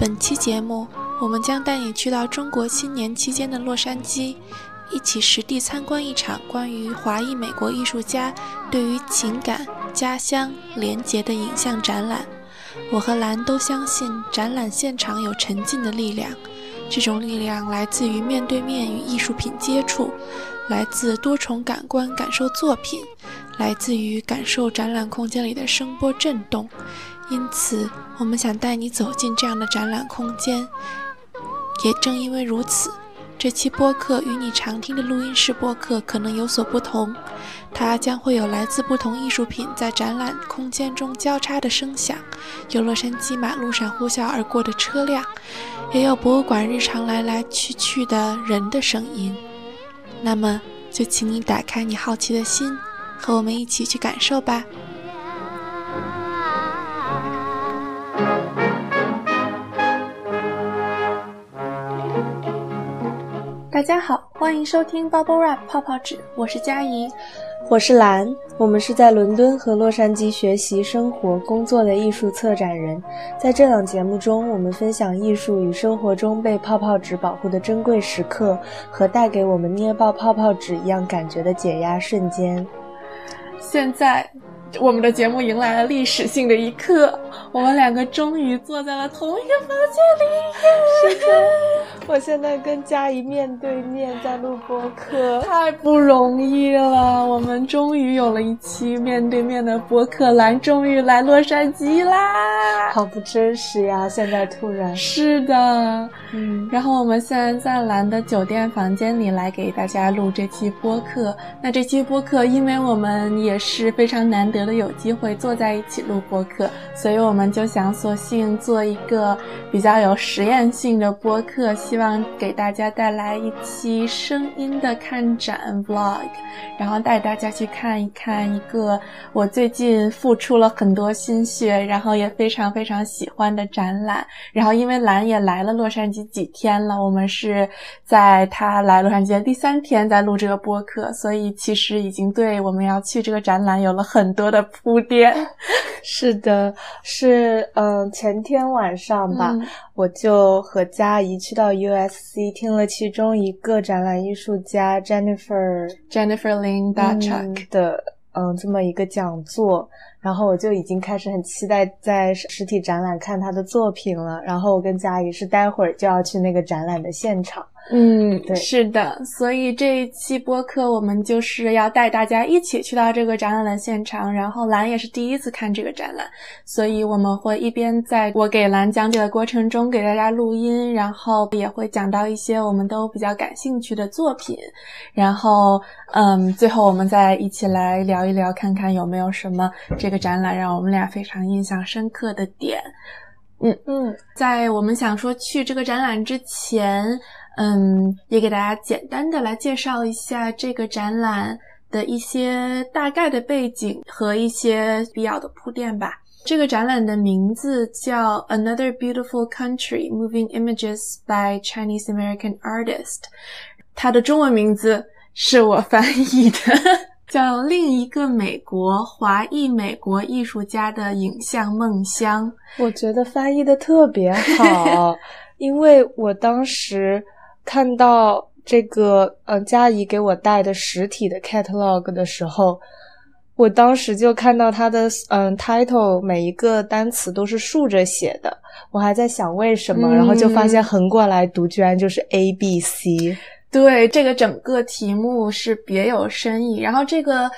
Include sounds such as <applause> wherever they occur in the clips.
本期节目，我们将带你去到中国新年期间的洛杉矶，一起实地参观一场关于华裔美国艺术家对于情感、家乡、连结的影像展览。我和兰都相信，展览现场有沉浸的力量，这种力量来自于面对面与艺术品接触，来自多重感官感受作品，来自于感受展览空间里的声波震动。因此，我们想带你走进这样的展览空间。也正因为如此，这期播客与你常听的录音室播客可能有所不同。它将会有来自不同艺术品在展览空间中交叉的声响，有洛杉矶马路上呼啸而过的车辆，也有博物馆日常来来去去的人的声音。那么，就请你打开你好奇的心，和我们一起去感受吧。大家好，欢迎收听 Bubble Wrap 泡泡纸，我是佳怡，我是兰，我们是在伦敦和洛杉矶学习、生活、工作的艺术策展人。在这档节目中，我们分享艺术与生活中被泡泡纸保护的珍贵时刻，和带给我们捏爆泡泡纸一样感觉的解压瞬间。现在。我们的节目迎来了历史性的一刻，我们两个终于坐在了同一个房间里。是的，我现在跟佳怡面对面在录播客，太不容易了。我们终于有了一期面对面的播客，兰终于来洛杉矶啦，好不真实呀！现在突然是的，嗯。然后我们现在在蓝的酒店房间里来给大家录这期播客。那这期播客，因为我们也是非常难得。觉得有机会坐在一起录播客，所以我们就想索性做一个比较有实验性的播客，希望给大家带来一期声音的看展 vlog，然后带大家去看一看一个我最近付出了很多心血，然后也非常非常喜欢的展览。然后因为兰也来了洛杉矶几天了，我们是在他来洛杉矶的第三天在录这个播客，所以其实已经对我们要去这个展览有了很多。的铺垫，<laughs> 是的，是嗯，前天晚上吧，我就和佳怡去到 USC 听了其中一个展览艺术家 Jennifer Jennifer Lin Dachak 的嗯这么一个讲座，然后我就已经开始很期待在实体展览看他的作品了。然后我跟佳怡是待会儿就要去那个展览的现场。嗯，对，是的，所以这一期播客我们就是要带大家一起去到这个展览的现场。然后兰也是第一次看这个展览，所以我们会一边在我给兰讲解的过程中给大家录音，然后也会讲到一些我们都比较感兴趣的作品。然后，嗯，最后我们再一起来聊一聊，看看有没有什么这个展览让我们俩非常印象深刻的点。嗯嗯，在我们想说去这个展览之前。嗯，也给大家简单的来介绍一下这个展览的一些大概的背景和一些必要的铺垫吧。这个展览的名字叫 Another Beautiful Country: Moving Images by Chinese American Artists。它的中文名字是我翻译的，<laughs> 叫另一个美国华裔美国艺术家的影像梦乡。我觉得翻译的特别好，<laughs> 因为我当时。看到这个，呃，佳怡给我带的实体的 catalog 的时候，我当时就看到它的，嗯，title 每一个单词都是竖着写的，我还在想为什么，然后就发现横过来读居然就是 A B C。对，这个整个题目是别有深意，然后这个。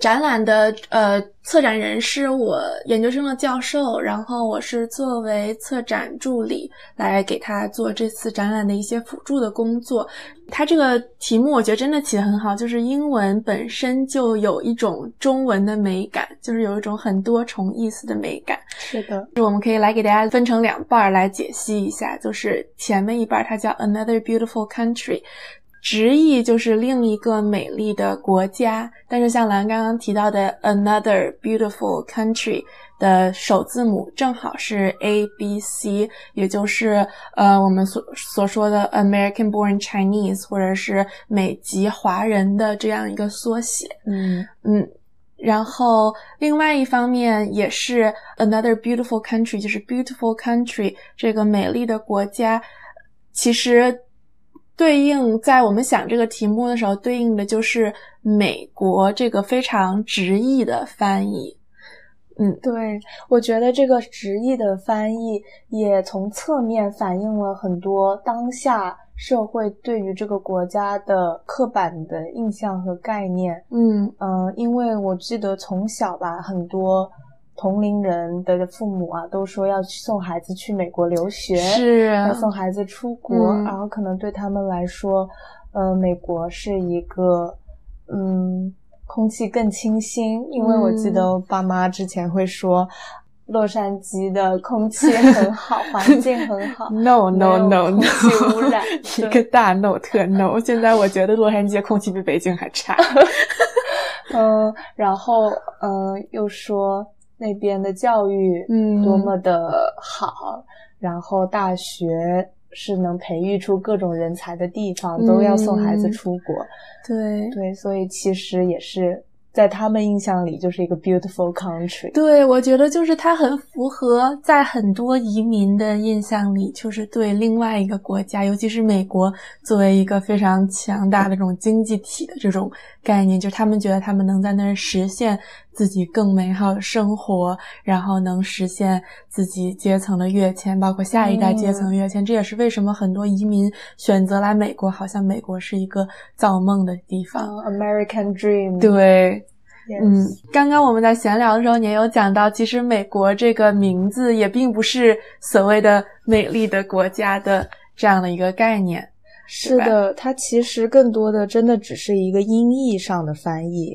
展览的呃策展人是我研究生的教授，然后我是作为策展助理来给他做这次展览的一些辅助的工作。他这个题目我觉得真的起得很好，就是英文本身就有一种中文的美感，就是有一种很多重意思的美感。是的，就我们可以来给大家分成两半来解析一下，就是前面一半它叫 Another Beautiful Country。直译就是另一个美丽的国家，但是像兰刚刚提到的 another beautiful country 的首字母正好是 A B C，也就是呃我们所所说的 American born Chinese 或者是美籍华人的这样一个缩写。嗯嗯，然后另外一方面也是 another beautiful country，就是 beautiful country 这个美丽的国家，其实对应在我们想这个题目的时候，对应的就是美国这个非常直译的翻译。嗯，对，我觉得这个直译的翻译也从侧面反映了很多当下社会对于这个国家的刻板的印象和概念。嗯嗯，因为我记得从小吧，很多同龄人的父母啊，都说要送孩子去美国留学，是要送孩子出国，然后可能对他们来说，呃，美国是一个，嗯。空气更清新，因为我记得爸妈之前会说，洛杉矶的空气很好，环境很好。<laughs> No no no no，空气污染 <laughs> 一个大 no 特 no。现在我觉得洛杉矶的空气比北京还差。<laughs> 嗯，然后嗯，又说那边的教育嗯多么的好，然后大学。是能培育出各种人才的地方，都要送孩子出国。对对，所以其实也是在他们印象里就是一个 beautiful country。对，我觉得就是它很符合在很多移民的印象里，就是对另外一个国家，尤其是美国作为一个非常强大的这种经济体的这种概念，就是他们觉得他们能在那儿实现。自己更美好的生活，然后能实现自己阶层的跃迁，包括下一代阶层跃迁。这也是为什么很多移民选择来美国，好像美国是一个造梦的地方，American Dream。对，嗯，刚刚我们在闲聊的时候，你也有讲到，其实美国这个名字也并不是所谓的美丽的国家的这样的一个概念。是的，它其实更多的真的只是一个音译上的翻译。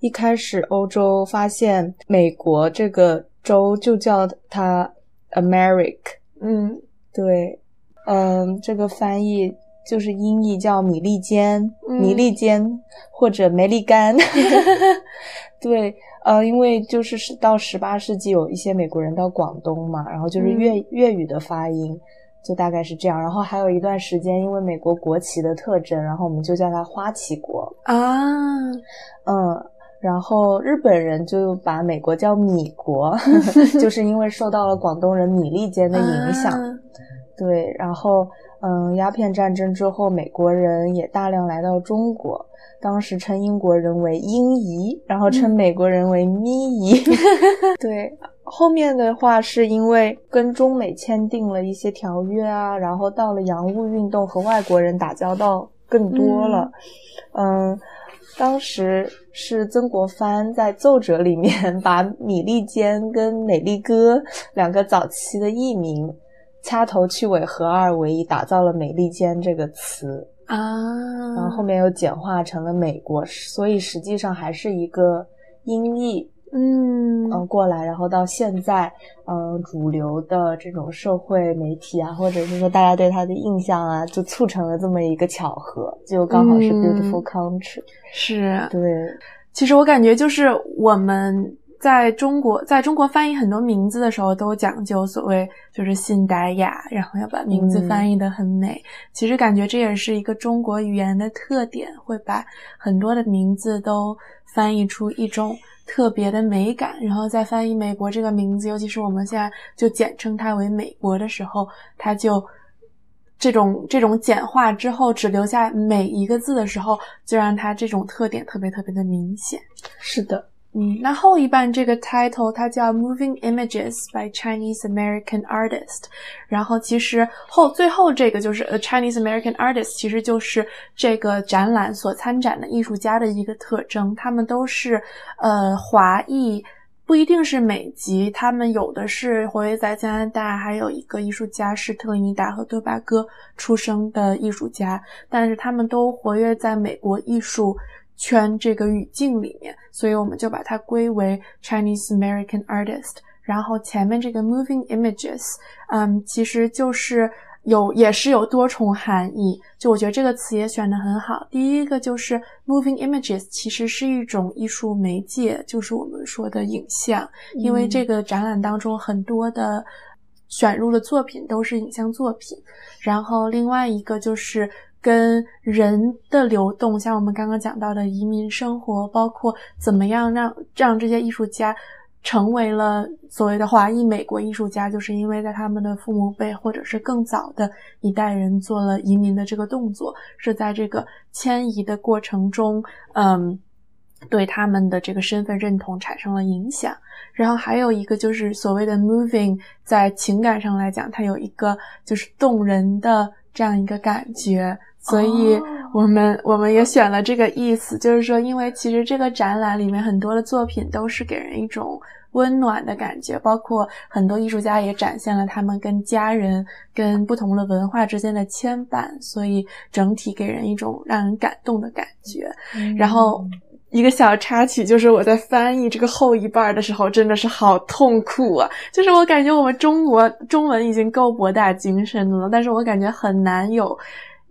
一开始，欧洲发现美国这个州就叫它 America。嗯，对，嗯，这个翻译就是音译叫米利坚、米利坚或者梅利干。<laughs> 对，呃，因为就是到十八世纪有一些美国人到广东嘛，然后就是粤粤语的发音就大概是这样。然后还有一段时间，因为美国国旗的特征，然后我们就叫它花旗国啊，嗯。然后日本人就把美国叫米国，<laughs> 就是因为受到了广东人米利坚的影响。对，然后嗯，鸦片战争之后，美国人也大量来到中国，当时称英国人为英夷，然后称美国人为咪夷。<laughs> 对，后面的话是因为跟中美签订了一些条约啊，然后到了洋务运动和外国人打交道更多了，嗯。当时是曾国藩在奏折里面 <laughs> 把米利坚跟美利哥两个早期的译名掐头去尾合二为一，打造了美利坚这个词啊，然后后面又简化成了美国，所以实际上还是一个音译。嗯嗯，过来，然后到现在，嗯，主流的这种社会媒体啊，或者是说大家对它的印象啊，就促成了这么一个巧合，就刚好是 beautiful country。是，对。其实我感觉就是我们在中国，在中国翻译很多名字的时候，都讲究所谓就是信达雅，然后要把名字翻译的很美。其实感觉这也是一个中国语言的特点，会把很多的名字都翻译出一种。特别的美感，然后在翻译美国这个名字，尤其是我们现在就简称它为美国的时候，它就这种这种简化之后，只留下每一个字的时候，就让它这种特点特别特别的明显。是的。嗯，那后一半这个 title 它叫 Moving Images by Chinese American Artist，然后其实后最后这个就是 A Chinese American Artist，其实就是这个展览所参展的艺术家的一个特征，他们都是呃华裔，不一定是美籍，他们有的是活跃在加拿大，还有一个艺术家是特立尼达和多巴哥出生的艺术家，但是他们都活跃在美国艺术。圈这个语境里面，所以我们就把它归为 Chinese American artist。然后前面这个 moving images，嗯，其实就是有也是有多重含义。就我觉得这个词也选的很好。第一个就是 moving images，其实是一种艺术媒介，就是我们说的影像。因为这个展览当中很多的选入的作品都是影像作品。然后另外一个就是跟人的流动，像我们刚刚讲到的移民生活，包括怎么样让让这些艺术家成为了所谓的华裔美国艺术家，就是因为在他们的父母辈或者是更早的一代人做了移民的这个动作，是在这个迁移的过程中，嗯。对他们的这个身份认同产生了影响，然后还有一个就是所谓的 moving，在情感上来讲，它有一个就是动人的这样一个感觉，所以我们我们也选了这个意思，就是说，因为其实这个展览里面很多的作品都是给人一种温暖的感觉，包括很多艺术家也展现了他们跟家人、跟不同的文化之间的牵绊，所以整体给人一种让人感动的感觉，然后。一个小插曲，就是我在翻译这个后一半的时候，真的是好痛苦啊！就是我感觉我们中国中文已经够博大精深的了，但是我感觉很难有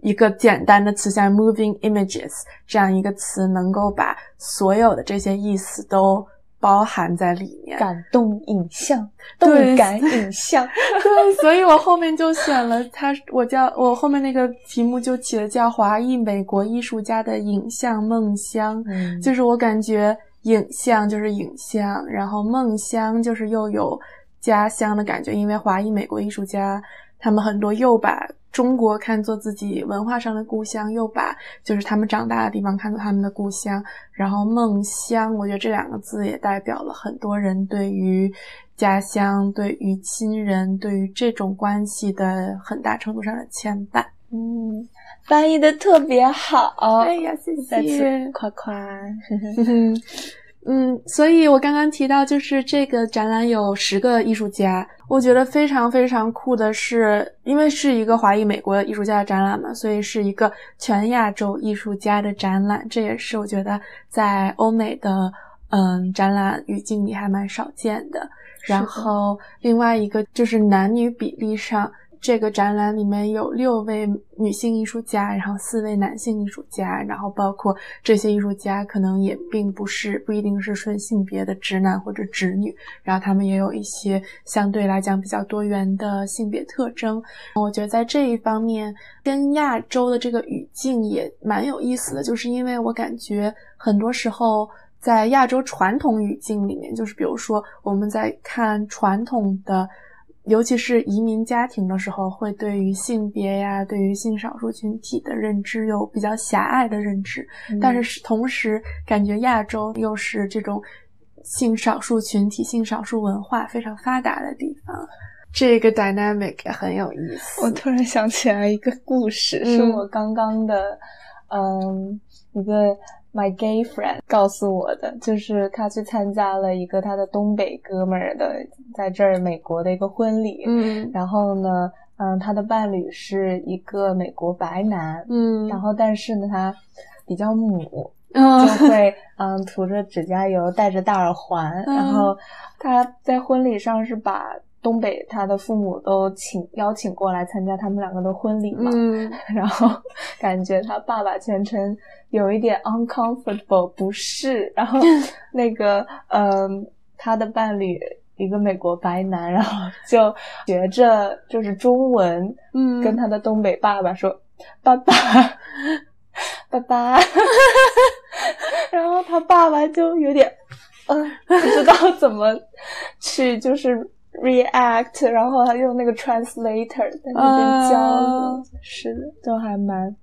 一个简单的词像 “moving images” 这样一个词，能够把所有的这些意思都。包含在里面，感动影像，动感影像，对，<laughs> 所以我后面就选了他，我叫我后面那个题目就起了叫华裔美国艺术家的影像梦乡，嗯。就是我感觉影像就是影像，然后梦乡就是又有家乡的感觉，因为华裔美国艺术家他们很多又把。中国看作自己文化上的故乡，又把就是他们长大的地方看作他们的故乡。然后梦乡，我觉得这两个字也代表了很多人对于家乡、对于亲人、对于这种关系的很大程度上的牵绊。嗯，翻译的特别好，哎呀，谢谢，夸夸。<laughs> 嗯，所以我刚刚提到，就是这个展览有十个艺术家，我觉得非常非常酷的是，因为是一个华裔美国艺术家的展览嘛，所以是一个全亚洲艺术家的展览，这也是我觉得在欧美的嗯展览语境里还蛮少见的。然后另外一个就是男女比例上。这个展览里面有六位女性艺术家，然后四位男性艺术家，然后包括这些艺术家可能也并不是不一定是顺性别的直男或者直女，然后他们也有一些相对来讲比较多元的性别特征。我觉得在这一方面跟亚洲的这个语境也蛮有意思的，就是因为我感觉很多时候在亚洲传统语境里面，就是比如说我们在看传统的。尤其是移民家庭的时候，会对于性别呀，对于性少数群体的认知有比较狭隘的认知。但是同时，感觉亚洲又是这种性少数群体、性少数文化非常发达的地方，这个 dynamic 也很有意思。我突然想起来一个故事，是我刚刚的，嗯，一个。My gay friend 告诉我的，就是他去参加了一个他的东北哥们儿的在这儿美国的一个婚礼，嗯，然后呢，嗯，他的伴侣是一个美国白男，嗯，然后但是呢，他比较母，就会 <laughs> 嗯涂着指甲油，戴着大耳环，然后他在婚礼上是把。东北，他的父母都请邀请过来参加他们两个的婚礼嘛，<laughs> 然后感觉他爸爸全程有一点 uncomfortable，不适。然后 <laughs> 那个，嗯，他的伴侣一个美国白男，然后就学着就是中文，嗯，跟他的东北爸爸说：“爸爸，爸爸。<laughs> ”然后他爸爸就有点，嗯，不知道怎么去，就是。React，然后还用那个 translator 在那边教，是的，都还蛮，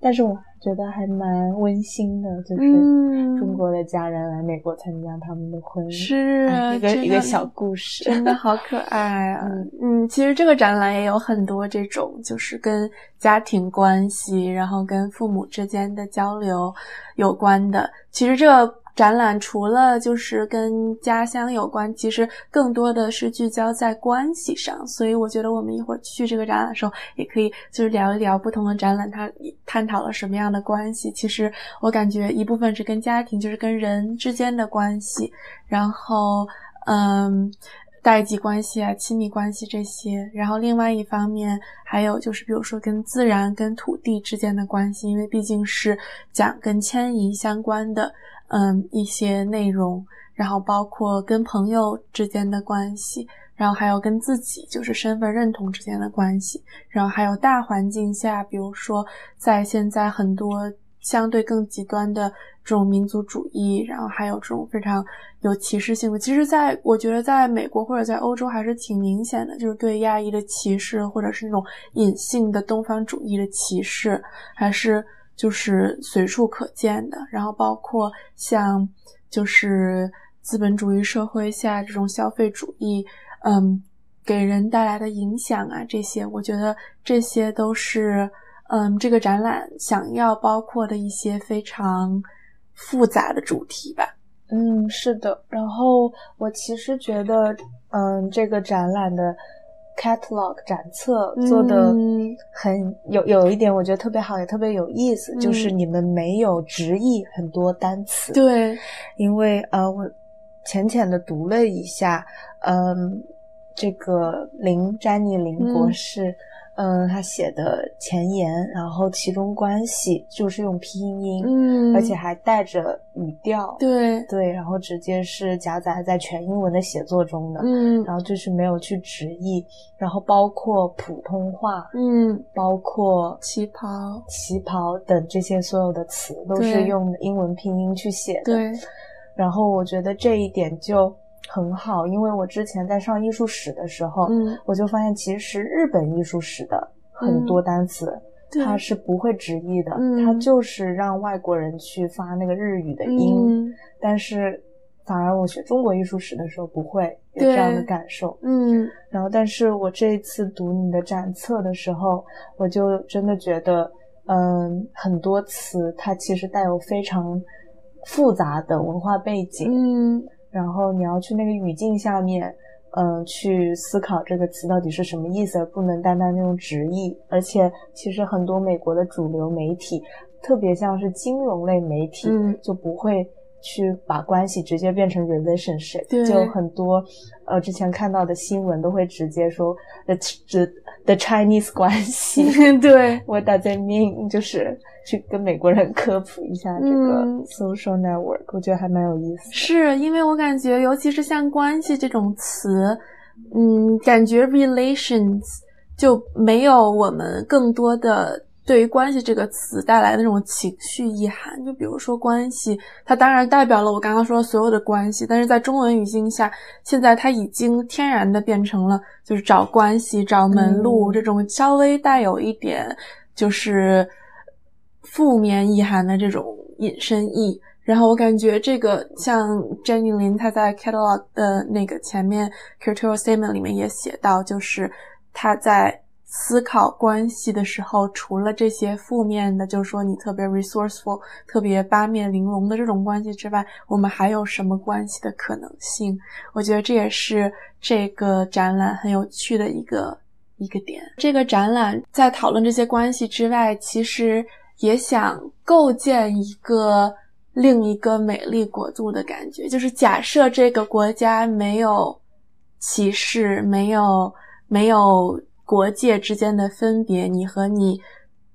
但是我觉得还蛮温馨的，就是中国的家人来美国参加他们的婚礼，是一个一个小故事，真的好可爱啊！<laughs> 嗯，其实这个展览也有很多这种，就是跟家庭关系，然后跟父母之间的交流有关的。其实这个。展览除了就是跟家乡有关，其实更多的是聚焦在关系上。所以我觉得我们一会儿去这个展览的时候，也可以就是聊一聊不同的展览，它探讨了什么样的关系。其实我感觉一部分是跟家庭，就是跟人之间的关系，然后嗯，代际关系啊、亲密关系这些。然后另外一方面还有就是比如说跟自然、跟土地之间的关系，因为毕竟是讲跟迁移相关的。嗯，一些内容，然后包括跟朋友之间的关系，然后还有跟自己就是身份认同之间的关系，然后还有大环境下，比如说在现在很多相对更极端的这种民族主义，然后还有这种非常有歧视性的，其实在我觉得在美国或者在欧洲还是挺明显的，就是对亚裔的歧视，或者是那种隐性的东方主义的歧视，还是就是随处可见的。然后包括像就是资本主义社会下这种消费主义。嗯，给人带来的影响啊，这些我觉得这些都是嗯，这个展览想要包括的一些非常复杂的主题吧。嗯，是的。然后我其实觉得，嗯，这个展览的 catalog 展册做的很有有一点，我觉得特别好，也特别有意思，就是你们没有直译很多单词。对，因为呃，我浅浅的读了一下。嗯，这个林詹妮林博士，嗯，他写的前言，然后其中关系就是用拼音，嗯，而且还带着语调，对对，然后直接是夹杂在全英文的写作中的，嗯，然后就是没有去直译，然后包括普通话，嗯，包括旗袍、旗袍等这些所有的词都是用英文拼音去写的，对，然后我觉得这一点就。很好，因为我之前在上艺术史的时候，嗯，我就发现其实日本艺术史的很多单词，它是不会直译的，它就是让外国人去发那个日语的音，但是反而我学中国艺术史的时候不会有这样的感受，嗯，然后但是我这一次读你的展册的时候，我就真的觉得，嗯，很多词它其实带有非常复杂的文化背景，嗯。然后你要去那个语境下面，嗯，去思考这个词到底是什么意思，而不能单单那种直译。而且，其实很多美国的主流媒体，特别像是金融类媒体，就不会。去把关系直接变成 relationship，就很多呃之前看到的新闻都会直接说 the the the Chinese 关系，<laughs> 对，what does it mean？就是去跟美国人科普一下这个 social network，我觉得还蛮有意思。是因为我感觉，尤其是像关系这种词，嗯，感觉 relations 就没有我们更多的。对于“关系”这个词带来的那种情绪意涵，就比如说关系，它当然代表了我刚刚说的所有的关系，但是在中文语境下，现在它已经天然的变成了就是找关系、找门路这种稍微带有一点就是负面意涵的这种引申义。然后我感觉这个像 Jenny Lin 她在 Catalog 的那个前面 Cultural Statement 里面也写到，就是他在。思考关系的时候，除了这些负面的，就是说你特别 resourceful、特别八面玲珑的这种关系之外，我们还有什么关系的可能性？我觉得这也是这个展览很有趣的一个一个点。这个展览在讨论这些关系之外，其实也想构建一个另一个美丽国度的感觉，就是假设这个国家没有歧视，没有没有。国界之间的分别，你和你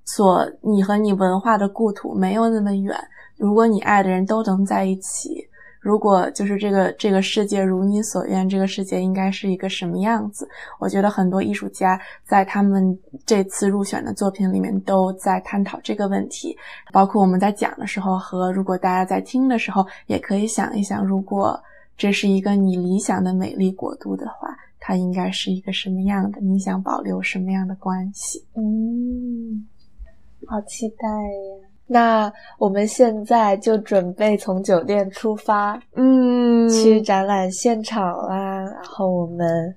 所你和你文化的故土没有那么远。如果你爱的人都能在一起，如果就是这个这个世界如你所愿，这个世界应该是一个什么样子？我觉得很多艺术家在他们这次入选的作品里面都在探讨这个问题，包括我们在讲的时候和如果大家在听的时候，也可以想一想，如果这是一个你理想的美丽国度的话。它应该是一个什么样的？你想保留什么样的关系？嗯，好期待呀！那我们现在就准备从酒店出发，嗯，去展览现场啦。然后我们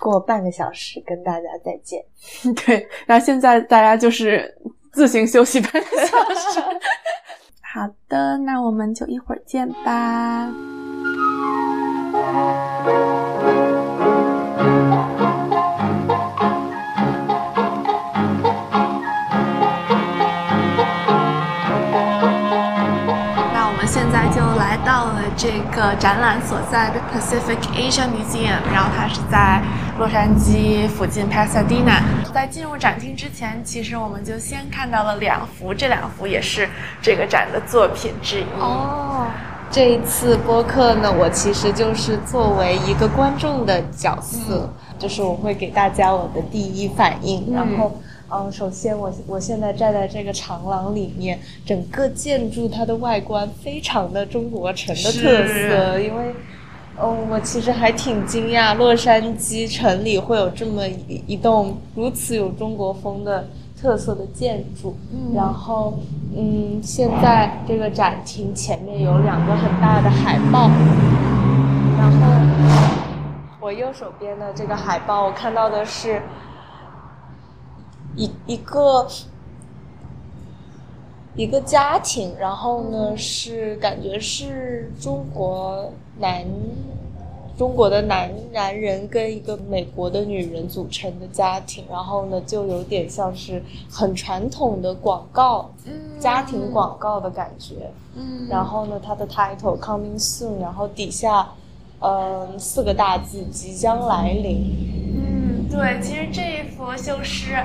过半个小时跟大家再见。<laughs> 对，然后现在大家就是自行休息半个小时。<laughs> 好的，那我们就一会儿见吧。这个展览所在的 Pacific Asia Museum，然后它是在洛杉矶附近 Pasadena。在进入展厅之前，其实我们就先看到了两幅，这两幅也是这个展的作品之一。哦，这一次播客呢，我其实就是作为一个观众的角色，就是我会给大家我的第一反应，然后。嗯，首先我我现在站在这个长廊里面，整个建筑它的外观非常的中国城的特色，因为，嗯，我其实还挺惊讶，洛杉矶城里会有这么一一栋如此有中国风的特色的建筑。嗯，然后，嗯，现在这个展厅前面有两个很大的海报，然后我右手边的这个海报，我看到的是。一一个一个家庭，然后呢是感觉是中国男中国的男男人跟一个美国的女人组成的家庭，然后呢就有点像是很传统的广告，家庭广告的感觉。嗯，然后呢它的 title coming soon，然后底下嗯四个大字即将来临。就是。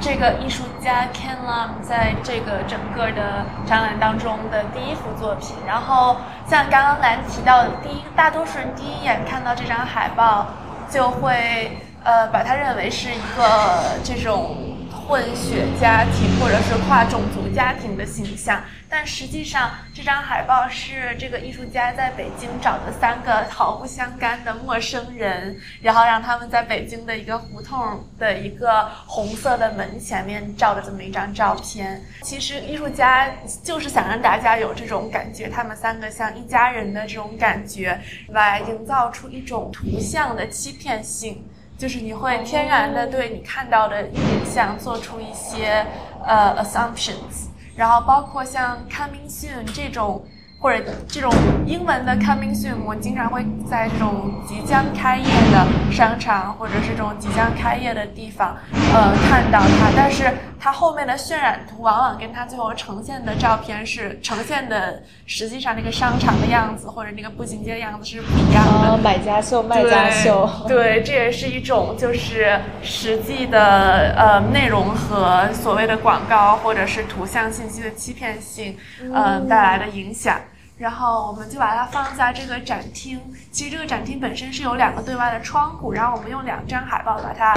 这个艺术家 Ken Lam 在这个整个的展览当中的第一幅作品，然后像刚刚兰提到的，第一大多数人第一眼看到这张海报，就会呃把它认为是一个这种。混血家庭或者是跨种族家庭的形象，但实际上这张海报是这个艺术家在北京找的三个毫不相干的陌生人，然后让他们在北京的一个胡同的一个红色的门前面照的这么一张照片。其实艺术家就是想让大家有这种感觉，他们三个像一家人的这种感觉，来营造出一种图像的欺骗性。就是你会天然的对你看到的影像做出一些呃 assumptions，然后包括像 coming soon 这种。或者这种英文的 coming soon，我经常会在这种即将开业的商场，或者是这种即将开业的地方，呃，看到它。但是它后面的渲染图往往跟它最后呈现的照片是呈现的，实际上那个商场的样子或者那个步行街的样子是不一样的。买家秀，卖家秀。对，这也是一种就是实际的呃内容和所谓的广告或者是图像信息的欺骗性，嗯，带来的影响。然后我们就把它放在这个展厅。其实这个展厅本身是有两个对外的窗户，然后我们用两张海报把它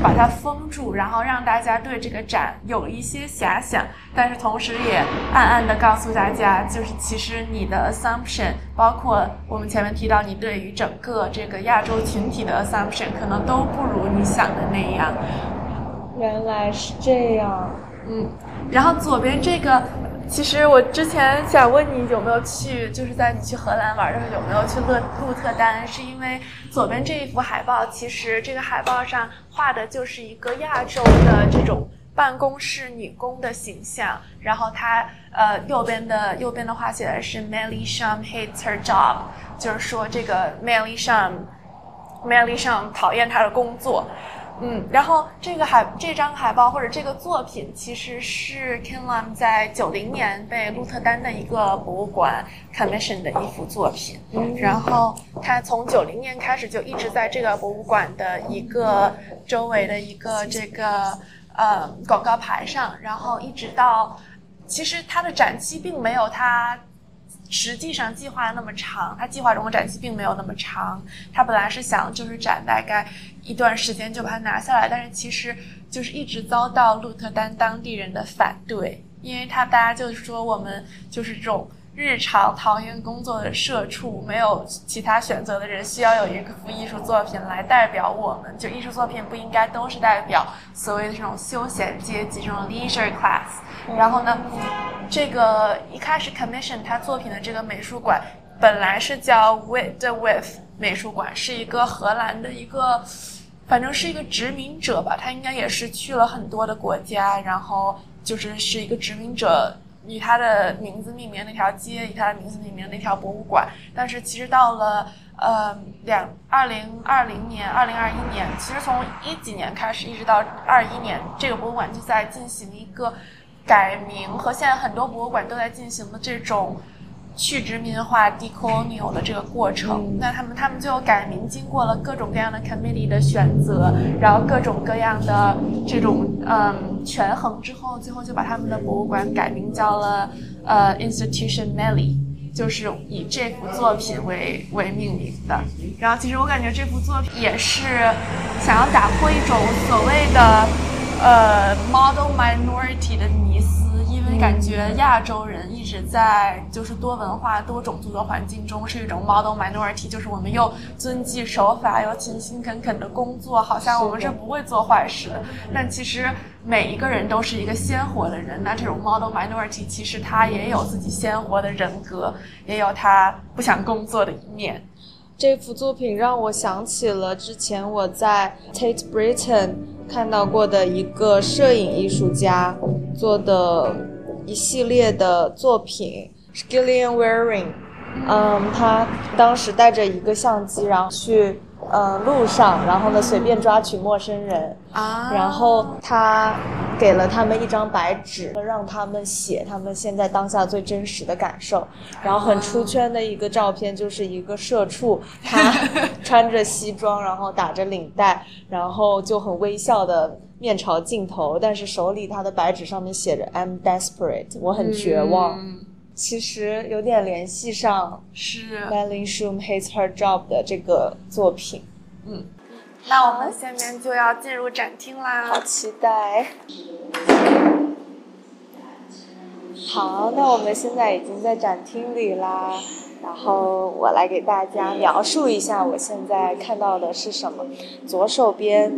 把它封住，然后让大家对这个展有一些遐想。但是同时也暗暗的告诉大家，就是其实你的 assumption，包括我们前面提到你对于整个这个亚洲群体的 assumption，可能都不如你想的那样。原来是这样，嗯。然后左边这个。其实我之前想问你有没有去，就是在你去荷兰玩的时候有没有去勒鹿特丹，是因为左边这一幅海报，其实这个海报上画的就是一个亚洲的这种办公室女工的形象，然后它呃右边的右边的话写的是 Melly Shum hates her job，就是说这个 Melly Shum Melly Shum 讨厌她的工作。嗯，然后这个海这张海报或者这个作品，其实是 Ken Lam 在九零年被鹿特丹的一个博物馆 commission 的一幅作品。嗯，然后他从九零年开始就一直在这个博物馆的一个周围的一个这个呃广告牌上，然后一直到其实它的展期并没有它。实际上计划那么长，他计划中的展期并没有那么长。他本来是想就是展大概一段时间就把它拿下来，但是其实就是一直遭到鹿特丹当地人的反对，因为他大家就是说我们就是这种日常讨厌工作的社畜，没有其他选择的人，需要有一幅艺术作品来代表我们。就艺术作品不应该都是代表所谓的这种休闲阶级这种 leisure class。然后呢，这个一开始 commission 他作品的这个美术馆，本来是叫 With the With 美术馆，是一个荷兰的一个，反正是一个殖民者吧，他应该也是去了很多的国家，然后就是是一个殖民者以他的名字命名那条街，以他的名字命名那条博物馆。但是其实到了呃两二零二零年、二零二一年，其实从一几年开始，一直到二一年，这个博物馆就在进行一个。改名和现在很多博物馆都在进行的这种去殖民化 （decolonial） 的这个过程，那他们他们最后改名，经过了各种各样的 committee 的选择，然后各种各样的这种嗯权衡之后，最后就把他们的博物馆改名叫了呃 Institution Melly。就是以这幅作品为为命名的。然后其实我感觉这幅作品也是想要打破一种所谓的呃 model minority 的迷思。感觉亚洲人一直在就是多文化、多种族的环境中是一种 model minority，就是我们又遵纪守法，又勤勤恳恳的工作，好像我们是不会做坏事的。但其实每一个人都是一个鲜活的人，那这种 model minority 其实他也有自己鲜活的人格，也有他不想工作的一面。这幅作品让我想起了之前我在 Tate Britain 看到过的一个摄影艺术家做的。一系列的作品，Gillian Wearing，嗯，他当时带着一个相机，然后去嗯路上，然后呢随便抓取陌生人，啊，然后他给了他们一张白纸，让他们写他们现在当下最真实的感受。然后很出圈的一个照片就是一个社畜，他 <laughs> 穿着西装，然后打着领带，然后就很微笑的。面朝镜头，但是手里他的白纸上面写着 "I'm desperate"，我很绝望。其实有点联系上是 Marilyn Shum hates her job 的这个作品。嗯，那我们下面就要进入展厅啦，好期待。好，那我们现在已经在展厅里啦。然后我来给大家描述一下我现在看到的是什么。左手边，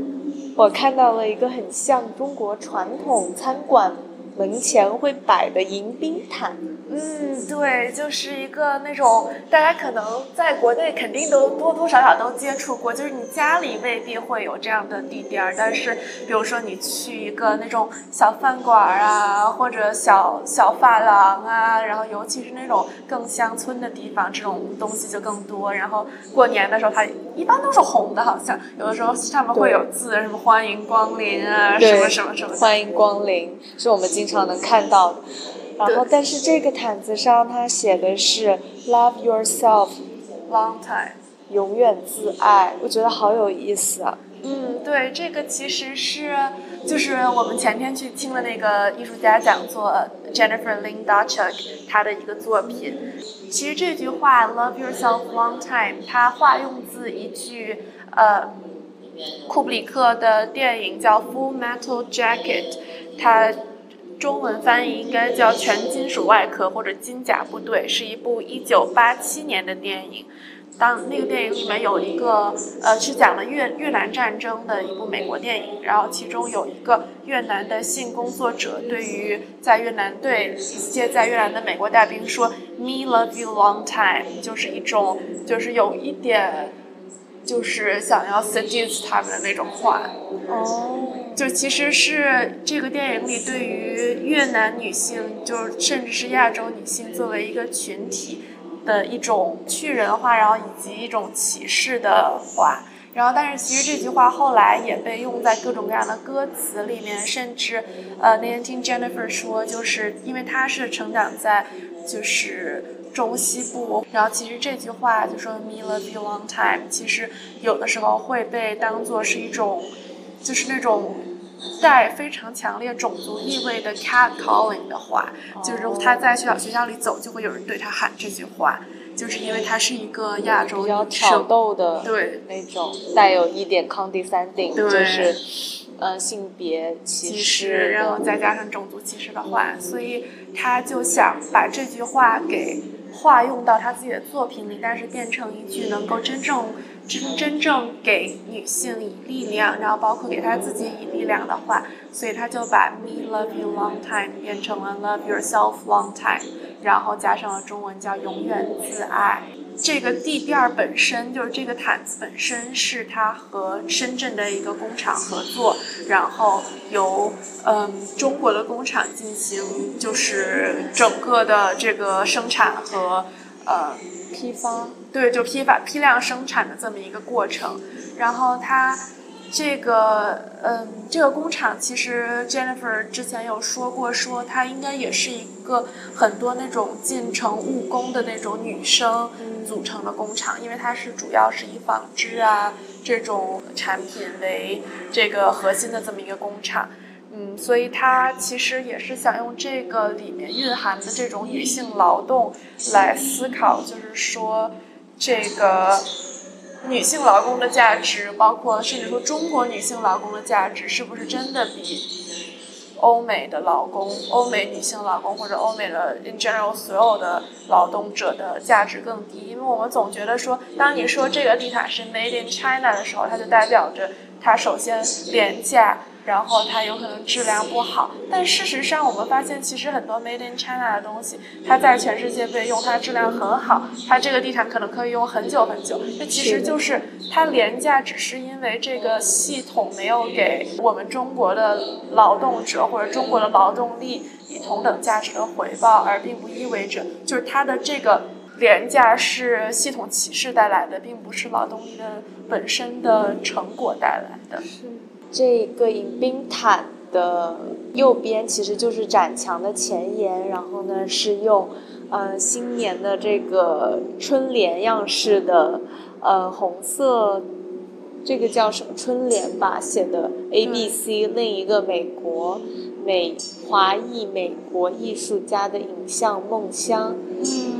我看到了一个很像中国传统餐馆门前会摆的迎宾毯。嗯，对，就是一个那种大家可能在国内肯定都多多少少都接触过，就是你家里未必会有这样的地垫儿，但是比如说你去一个那种小饭馆啊，或者小小发廊啊，然后尤其是那种更乡村的地方，这种东西就更多。然后过年的时候，它一般都是红的，好像有的时候上面会有字，什么欢迎光临啊，什么什么什么。欢迎光临是我们经常能看到的。然后，但是这个毯子上它写的是 “Love yourself, long time”，永远自爱。我觉得好有意思啊。嗯，对，这个其实是就是我们前天去听了那个艺术家讲座 Jennifer Lin Dachuk 他的一个作品。其实这句话 “Love yourself, long time”，它化用自一句呃库布里克的电影叫《Full Metal Jacket》，它。中文翻译应该叫《全金属外壳》或者《金甲部队》，是一部一九八七年的电影。当那个电影里面有一个呃，是讲了越越南战争的一部美国电影，然后其中有一个越南的性工作者对于在越南对一些在越南的美国大兵说 “Me love you long time”，就是一种就是有一点就是想要 seduce 他们的那种话。哦。就其实是这个电影里对于越南女性，就甚至是亚洲女性作为一个群体的一种去人化，然后以及一种歧视的话。然后，但是其实这句话后来也被用在各种各样的歌词里面，甚至呃那天听 Jennifer 说，就是因为她是成长在就是中西部，然后其实这句话就说 Me love you long time，其实有的时候会被当做是一种。就是那种带非常强烈种族意味的 cat calling 的话，就是他在学校学校里走，就会有人对他喊这句话，就是因为他是一个亚洲比较挑逗的。对那种带有一点 condescending，就是呃性别歧视，然后再加上种族歧视的话，所以他就想把这句话给化用到他自己的作品里，但是变成一句能够真正。真真正给女性以力量，然后包括给她自己以力量的话，所以他就把 Me love you long time 变成了 Love yourself long time，然后加上了中文叫永远自爱。这个地垫本身就是这个毯子本身是它和深圳的一个工厂合作，然后由嗯中国的工厂进行就是整个的这个生产和呃批发。对，就批发批量生产的这么一个过程，然后它这个嗯，这个工厂其实 Jennifer 之前有说过，说它应该也是一个很多那种进城务工的那种女生组成的工厂，因为它是主要是以纺织啊这种产品为这个核心的这么一个工厂。嗯，所以他其实也是想用这个里面蕴含的这种女性劳动来思考，就是说这个女性劳工的价值，包括甚至说中国女性劳工的价值，是不是真的比欧美的劳工、欧美女性劳工或者欧美的 in general 所有的劳动者的价值更低？因为我们总觉得说，当你说这个地毯是 made in China 的时候，它就代表着它首先廉价。然后它有可能质量不好，但事实上我们发现，其实很多 Made in China 的东西，它在全世界被用，它质量很好，它这个地毯可能可以用很久很久。那其实就是它廉价，只是因为这个系统没有给我们中国的劳动者或者中国的劳动力以同等价值的回报，而并不意味着就是它的这个廉价是系统歧视带来的，并不是劳动力的本身的成果带来的。是。这个迎宾毯的右边其实就是展墙的前沿，然后呢是用，呃新年的这个春联样式的，呃红色，这个叫什么春联吧写的 A B C，另一个美国美华裔美国艺术家的影像梦乡。嗯，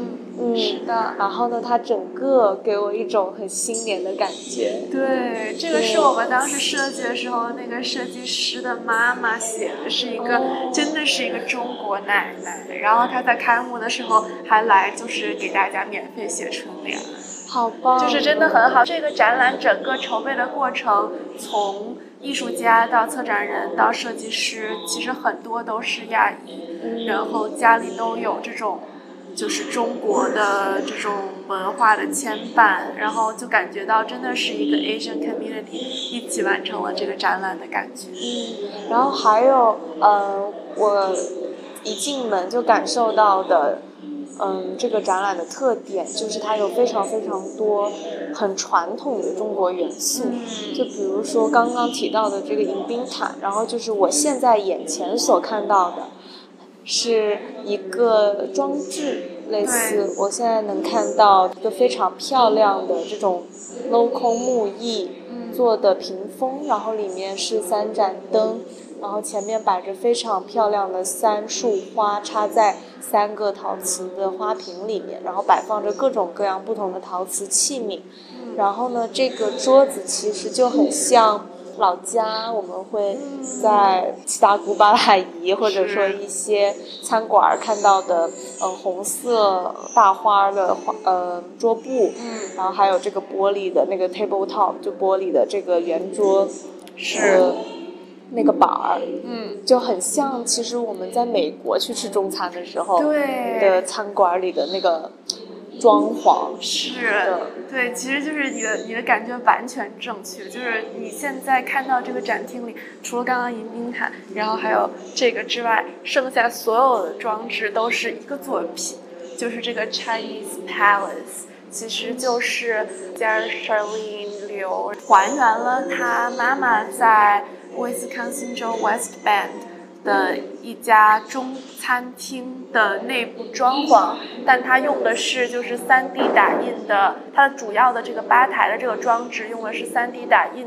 是的。然后呢，它整个给我一种很新年的感觉。对，这个是我们当时设计的时候，那个设计师的妈妈写的，是一个真的是一个中国奶奶。然后她在开幕的时候还来，就是给大家免费写春联。好棒！就是真的很好。这个展览整个筹备的过程，从艺术家到策展人到设计师，其实很多都是亚裔，然后家里都有这种。就是中国的这种文化的牵绊，然后就感觉到真的是一个 Asian community 一起完成了这个展览的感觉。嗯，然后还有呃，我一进门就感受到的，嗯，这个展览的特点就是它有非常非常多很传统的中国元素，就比如说刚刚提到的这个迎宾毯，然后就是我现在眼前所看到的。是一个装置，类似我现在能看到一个非常漂亮的这种镂空木艺做的屏风，然后里面是三盏灯，然后前面摆着非常漂亮的三束花，插在三个陶瓷的花瓶里面，然后摆放着各种各样不同的陶瓷器皿，然后呢，这个桌子其实就很像。老家我们会在七大姑八大姨或者说一些餐馆看到的，嗯，红色大花的花，呃，桌布，嗯，然后还有这个玻璃的那个 table top，就玻璃的这个圆桌，是。那个板儿，嗯，就很像，其实我们在美国去吃中餐的时候，对。的餐馆里的那个。装潢是的，对，其实就是你的你的感觉完全正确，就是你现在看到这个展厅里，除了刚刚迎宾毯，然后还有这个之外，剩下所有的装置都是一个作品，就是这个 Chinese Palace，其实就是加尔 Charlene 刘还原了他妈妈在威斯康星州 West Bend。的一家中餐厅的内部装潢，但它用的是就是 3D 打印的，它的主要的这个吧台的这个装置用的是 3D 打印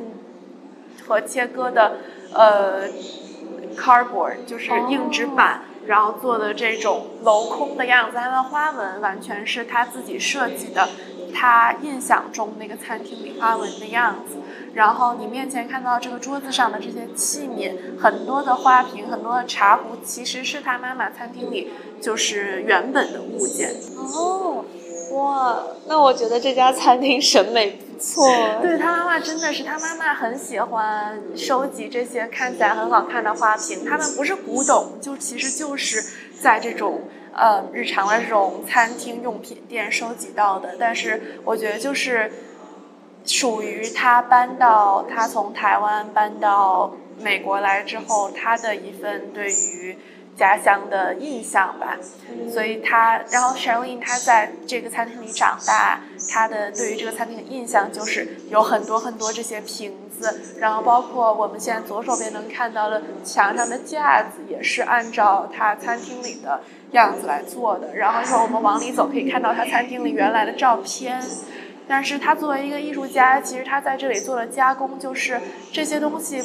和切割的呃 cardboard，就是硬纸板，然后做的这种镂空的样子，它的花纹完全是他自己设计的，他印象中那个餐厅里花纹的样子。然后你面前看到这个桌子上的这些器皿，很多的花瓶，很多的茶壶，其实是他妈妈餐厅里就是原本的物件。哦，哇，那我觉得这家餐厅审美不错。<laughs> 对他妈妈真的是，他妈妈很喜欢收集这些看起来很好看的花瓶。他们不是古董，就其实就是在这种呃日常的这种餐厅用品店收集到的。但是我觉得就是。属于他搬到他从台湾搬到美国来之后，他的一份对于家乡的印象吧。所以他，然后 s h e r l e n 他在这个餐厅里长大，他的对于这个餐厅的印象就是有很多很多这些瓶子，然后包括我们现在左手边能看到的墙上的架子，也是按照他餐厅里的样子来做的。然后一会儿我们往里走，可以看到他餐厅里原来的照片。但是他作为一个艺术家，其实他在这里做了加工，就是这些东西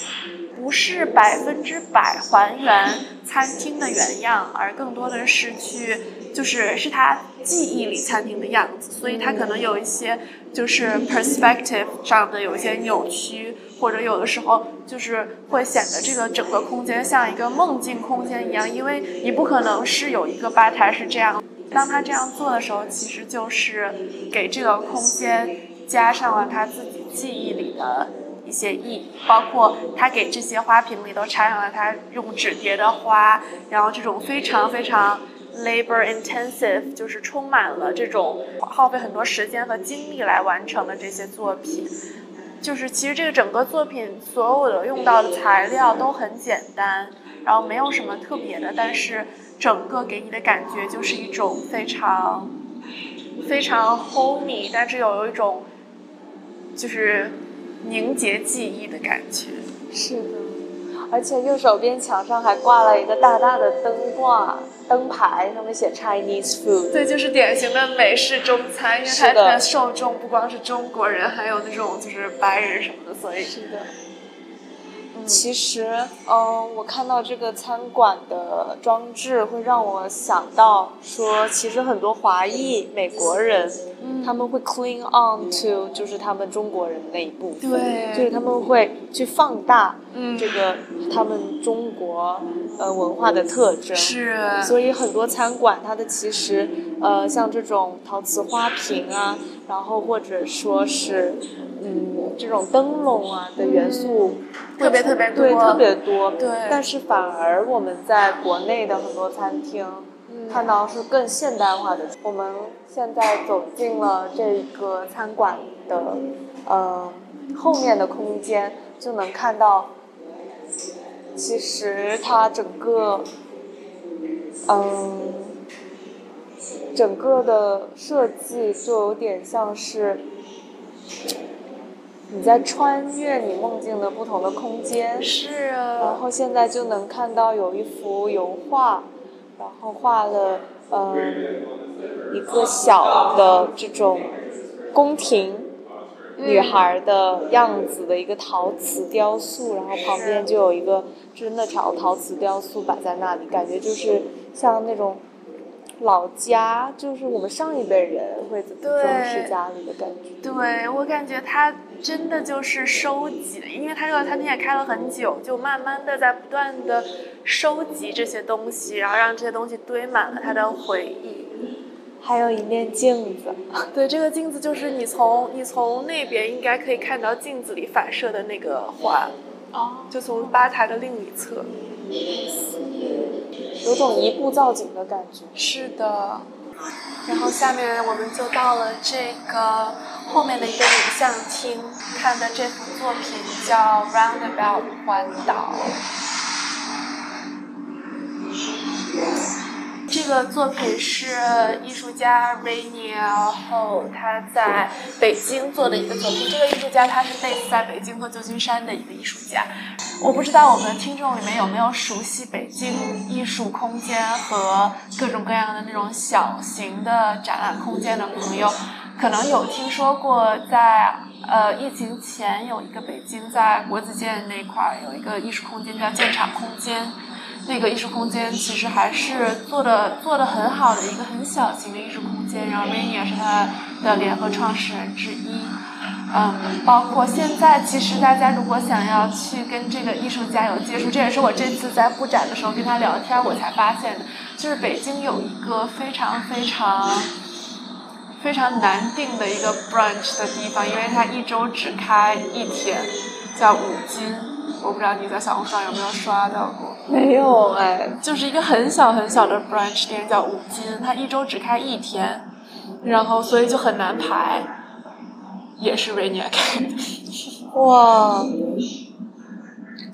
不是百分之百还原餐厅的原样，而更多的是去，就是是他记忆里餐厅的样子，所以他可能有一些就是 perspective 上的有一些扭曲，或者有的时候就是会显得这个整个空间像一个梦境空间一样，因为你不可能是有一个吧台是这样。当他这样做的时候，其实就是给这个空间加上了他自己记忆里的一些意，包括他给这些花瓶里都插上了他用纸叠的花，然后这种非常非常 labor intensive，就是充满了这种耗费很多时间和精力来完成的这些作品，就是其实这个整个作品所有的用到的材料都很简单，然后没有什么特别的，但是。整个给你的感觉就是一种非常非常 homey，但是有一种就是凝结记忆的感觉。是的，而且右手边墙上还挂了一个大大的灯挂灯牌，上面写 Chinese food。对，就是典型的美式中餐，因为它的受众不光是中国人，还有那种就是白人什么的，所以是的。其实，嗯，我看到这个餐馆的装置，会让我想到说，其实很多华裔美国人，他们会 cling on to 就是他们中国人那一部分，对，就是他们会去放大这个他们中国呃文化的特征，是，所以很多餐馆它的其实呃像这种陶瓷花瓶啊，然后或者说是。嗯，这种灯笼啊的元素特别特别多，对特别多。对，但是反而我们在国内的很多餐厅看到是更现代化的。我们现在走进了这个餐馆的呃后面的空间，就能看到，其实它整个嗯整个的设计就有点像是。你在穿越你梦境的不同的空间，是啊。然后现在就能看到有一幅油画，然后画了嗯一个小的这种宫廷女孩的样子的一个陶瓷雕塑，然后旁边就有一个真的陶陶瓷雕塑摆在那里，感觉就是像那种。老家就是我们上一辈人会怎么装饰家里的感觉。对我感觉他真的就是收集，因为他这个餐厅也开了很久，就慢慢的在不断的收集这些东西，然后让这些东西堆满了他的回忆。还有一面镜子，<laughs> 对，这个镜子就是你从你从那边应该可以看到镜子里反射的那个画，哦，就从吧台的另一侧。有种一步造景的感觉。是的，然后下面我们就到了这个后面的一个影像厅，看的这幅作品叫《Roundabout 环岛》。这个作品是艺术家 Rainier Hall 他在北京做的一个作品。这个艺术家他是 base 在北京和旧金山的一个艺术家。我不知道我们听众里面有没有熟悉北京艺术空间和各种各样的那种小型的展览空间的朋友，可能有听说过，在呃疫情前有一个北京在国子监那块儿有一个艺术空间叫建厂空间。那个艺术空间其实还是做的做的很好的一个很小型的艺术空间，然后 Rainy 也是他的联合创始人之一。嗯，包括现在，其实大家如果想要去跟这个艺术家有接触，这也是我这次在布展的时候跟他聊天我才发现的，就是北京有一个非常非常非常难定的一个 brunch 的地方，因为它一周只开一天，叫五金。我不知道你在小红书上有没有刷到过？没有哎，就是一个很小很小的 brunch 店，叫五金，它一周只开一天，然后所以就很难排，也是 Rainier 开的。哇。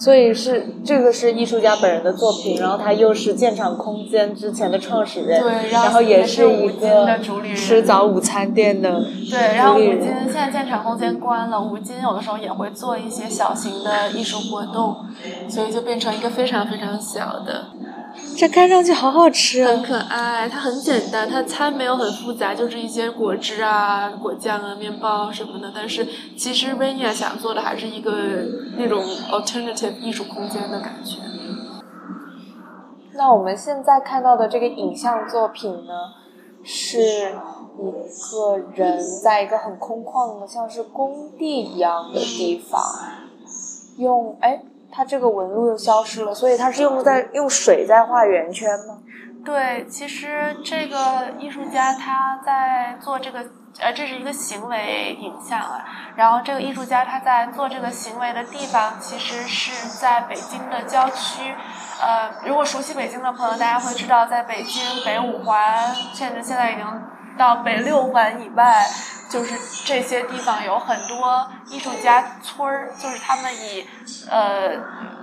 所以是这个是艺术家本人的作品，然后他又是建厂空间之前的创始人，对，然后也是一个人，吃早午餐店的对，然后吴金现在建厂空间关了，吴金有的时候也会做一些小型的艺术活动，所以就变成一个非常非常小的。这看上去好好吃，很可爱。它很简单，它餐没有很复杂，就是一些果汁啊、果酱啊、面包什么的。但是其实 Rania 想做的还是一个那种 alternative 艺术空间的感觉。那我们现在看到的这个影像作品呢，是一个人在一个很空旷的，像是工地一样的地方，用哎。它这个纹路又消失了，所以它是用在用水在画圆圈吗？对，其实这个艺术家他在做这个，呃，这是一个行为影像啊。然后这个艺术家他在做这个行为的地方，其实是在北京的郊区。呃，如果熟悉北京的朋友，大家会知道，在北京北五环，甚至现在已经到北六环以外。就是这些地方有很多艺术家村儿，就是他们以呃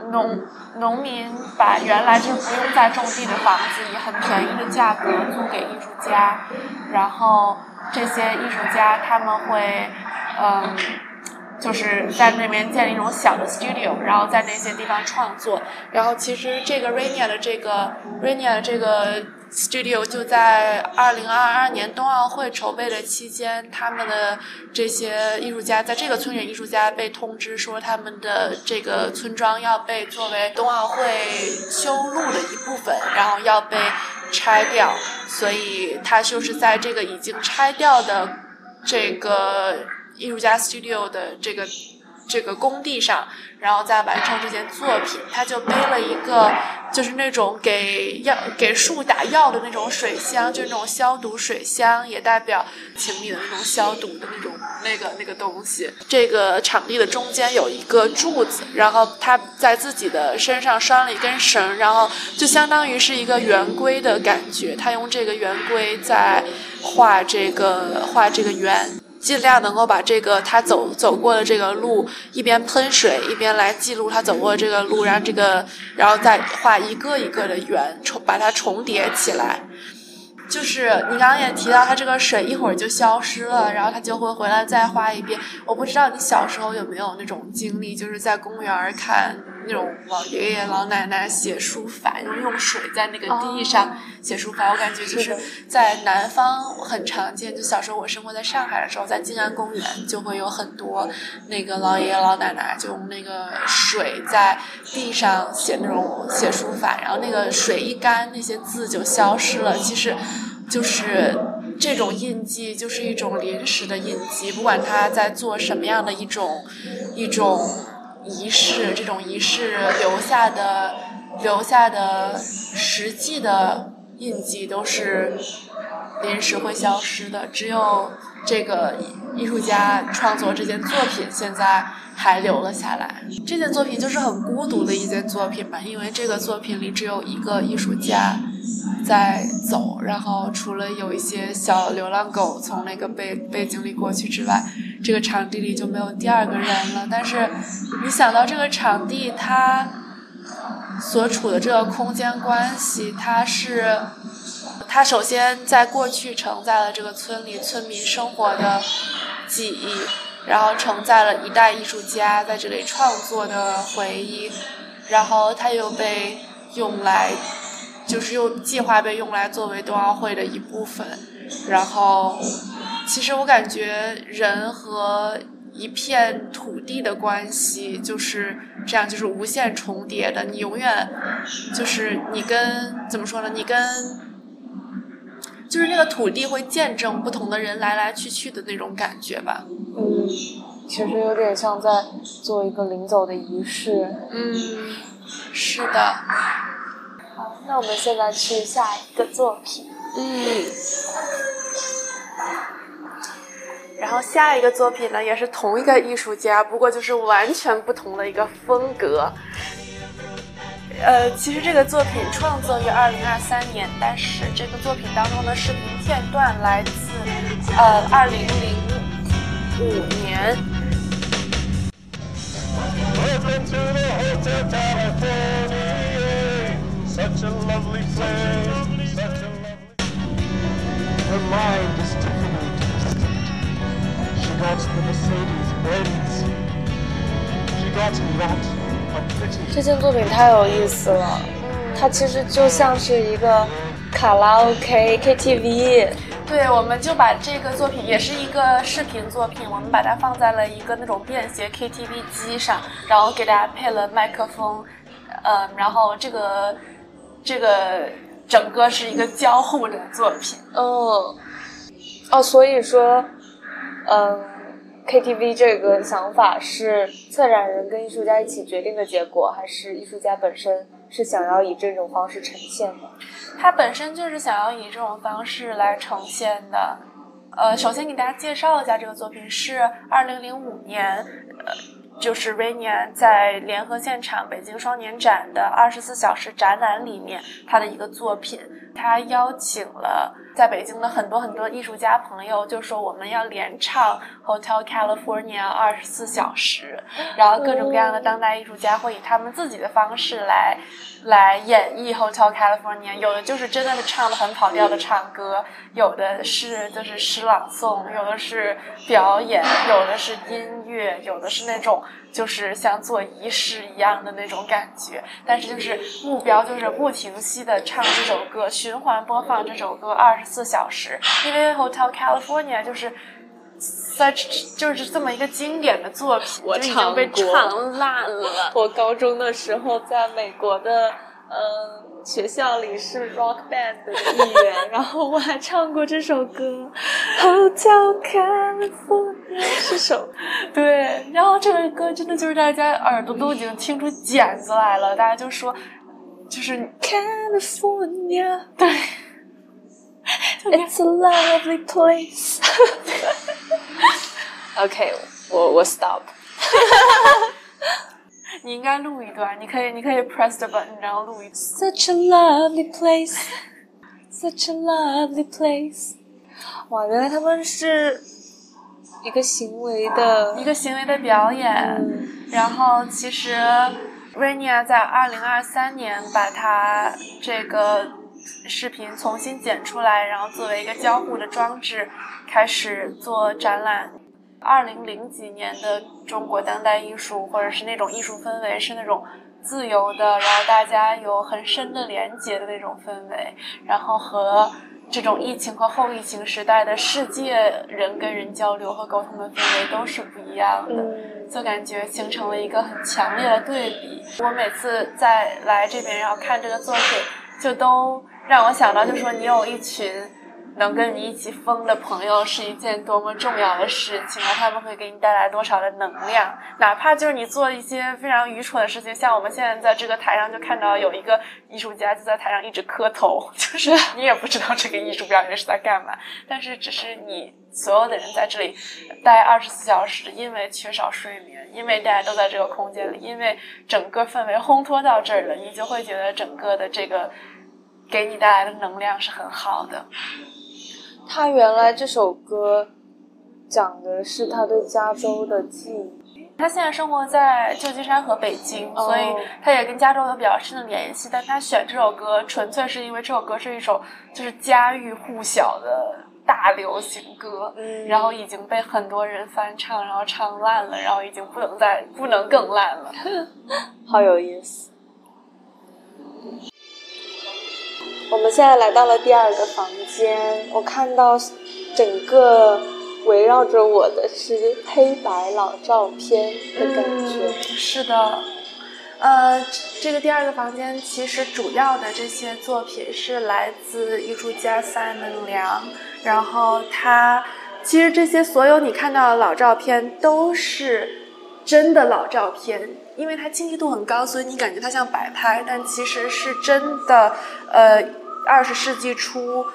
农农民把原来就不用再种地的房子以很便宜的价格租给艺术家，然后这些艺术家他们会嗯。就是在那边建立一种小的 studio，然后在那些地方创作。然后其实这个 Rania 的这个 Rania 的这个 studio 就在二零二二年冬奥会筹备的期间，他们的这些艺术家在这个村里艺术家被通知说，他们的这个村庄要被作为冬奥会修路的一部分，然后要被拆掉。所以他就是在这个已经拆掉的这个。艺术家 studio 的这个这个工地上，然后再完成这件作品，他就背了一个就是那种给药给树打药的那种水箱，就是那种消毒水箱，也代表情里的那种消毒的那种那个那个东西。这个场地的中间有一个柱子，然后他在自己的身上拴了一根绳，然后就相当于是一个圆规的感觉。他用这个圆规在画这个画这个圆。尽量能够把这个他走走过的这个路一边喷水一边来记录他走过的这个路，让这个然后再画一个一个的圆重把它重叠起来。就是你刚刚也提到，它这个水一会儿就消失了，然后它就会回来再画一遍。我不知道你小时候有没有那种经历，就是在公园看那种老爷爷老奶奶写书法，然后用水在那个地上写书法。我感觉就是在南方很常见，就小时候我生活在上海的时候，在静安公园就会有很多那个老爷爷老奶奶就用那个水在地上写那种写书法，然后那个水一干，那些字就消失了。其实。就是这种印记，就是一种临时的印记，不管他在做什么样的一种一种仪式，这种仪式留下的留下的实际的印记都是临时会消失的。只有这个艺术家创作这件作品，现在还留了下来。这件作品就是很孤独的一件作品吧，因为这个作品里只有一个艺术家。在走，然后除了有一些小流浪狗从那个背背景里过去之外，这个场地里就没有第二个人了。但是，你想到这个场地它所处的这个空间关系，它是它首先在过去承载了这个村里村民生活的记忆，然后承载了一代艺术家在这里创作的回忆，然后它又被用来。就是用计划被用来作为冬奥会的一部分，然后，其实我感觉人和一片土地的关系就是这样，就是无限重叠的。你永远就是你跟怎么说呢？你跟就是那个土地会见证不同的人来来去去的那种感觉吧。嗯，其实有点像在做一个临走的仪式。嗯，是的。那我们现在去下一个作品。嗯。然后下一个作品呢，也是同一个艺术家，不过就是完全不同的一个风格。呃，其实这个作品创作于二零二三年，但是这个作品当中的视频片段来自呃二零零五年。Such a lovely place. Such a lovely... Her mind is tickled. She got the Mercedes Benz. She got that a pretty. 这件作品太有意思了。它其实就像是一个卡拉 OK KTV。对，我们就把这个作品也是一个视频作品，我们把它放在了一个那种便携 KTV 机上，然后给大家配了麦克风，呃，然后这个这个整个是一个交互的作品。哦，哦，所以说，嗯，KTV 这个想法是策展人跟艺术家一起决定的结果，还是艺术家本身是想要以这种方式呈现的？他本身就是想要以这种方式来呈现的。呃，首先给大家介绍一下这个作品是二零零五年，呃，就是 Rainier 在联合现场北京双年展的二十四小时展览里面他的一个作品。他邀请了在北京的很多很多艺术家朋友，就说我们要联唱 Hotel California 二十四小时，然后各种各样的当代艺术家会以他们自己的方式来来演绎 Hotel California。有的就是真的是唱的很跑调的唱歌，有的是就是诗朗诵，有的是表演，有的是音乐，有的是那种就是像做仪式一样的那种感觉。但是就是目标就是不停息的唱这首歌。循环播放这首歌二十四小时，因为 Hotel California 就是 such 就是这么一个经典的作品，我就已经被唱烂了。<laughs> 我高中的时候在美国的嗯学校里是 rock band 的一员，然后我还唱过这首歌 Hotel California 是首 <laughs> 对，然后这个歌真的就是大家耳朵都已经听出茧子来了，大家就说就是 California。对。It's a lovely place <laughs> 。OK，我我 stop。你应该录一段，你可以，你可以 press <laughs> the button，然后录一段。 Such a lovely place, such a lovely place。哇，原来他们是一个行为的一个行为的表演。嗯然后其实 Rainier 在二零二三年把它这个 视频重新剪出来，然后作为一个交互的装置开始做展览。二零零几年的中国当代艺术，或者是那种艺术氛围，是那种自由的，然后大家有很深的连接的那种氛围，然后和这种疫情和后疫情时代的世界人跟人交流和沟通的氛围都是不一样的。嗯就感觉形成了一个很强烈的对比。我每次在来这边，然后看这个作品，就都让我想到，就说你有一群能跟你一起疯的朋友，是一件多么重要的事情啊！他们会给你带来多少的能量，哪怕就是你做一些非常愚蠢的事情，像我们现在在这个台上就看到有一个艺术家就在台上一直磕头，<laughs> 就是你也不知道这个艺术表演是在干嘛，但是只是你所有的人在这里待二十四小时，因为缺少睡眠，因为大家都在这个空间里，因为整个氛围烘托到这儿了，你就会觉得整个的这个给你带来的能量是很好的。他原来这首歌讲的是他对加州的记忆。他现在生活在旧金山和北京，哦所以他也跟加州有比较深的联系。但他选这首歌，纯粹是因为这首歌是一首就是家喻户晓的大流行歌，嗯然后已经被很多人翻唱，然后唱烂了，然后已经不能再不能更烂了。<laughs> 好有意思。我们现在来到了第二个房间，我看到整个围绕着我的是黑白老照片的感觉。嗯、是的，呃，这个第二个房间其实主要的这些作品是来自艺术家 Simon 梁，然后他其实这些所有你看到的老照片都是真的老照片。因为它清晰度很高，所以你感觉它像摆拍，但其实是真的。呃，二十世纪初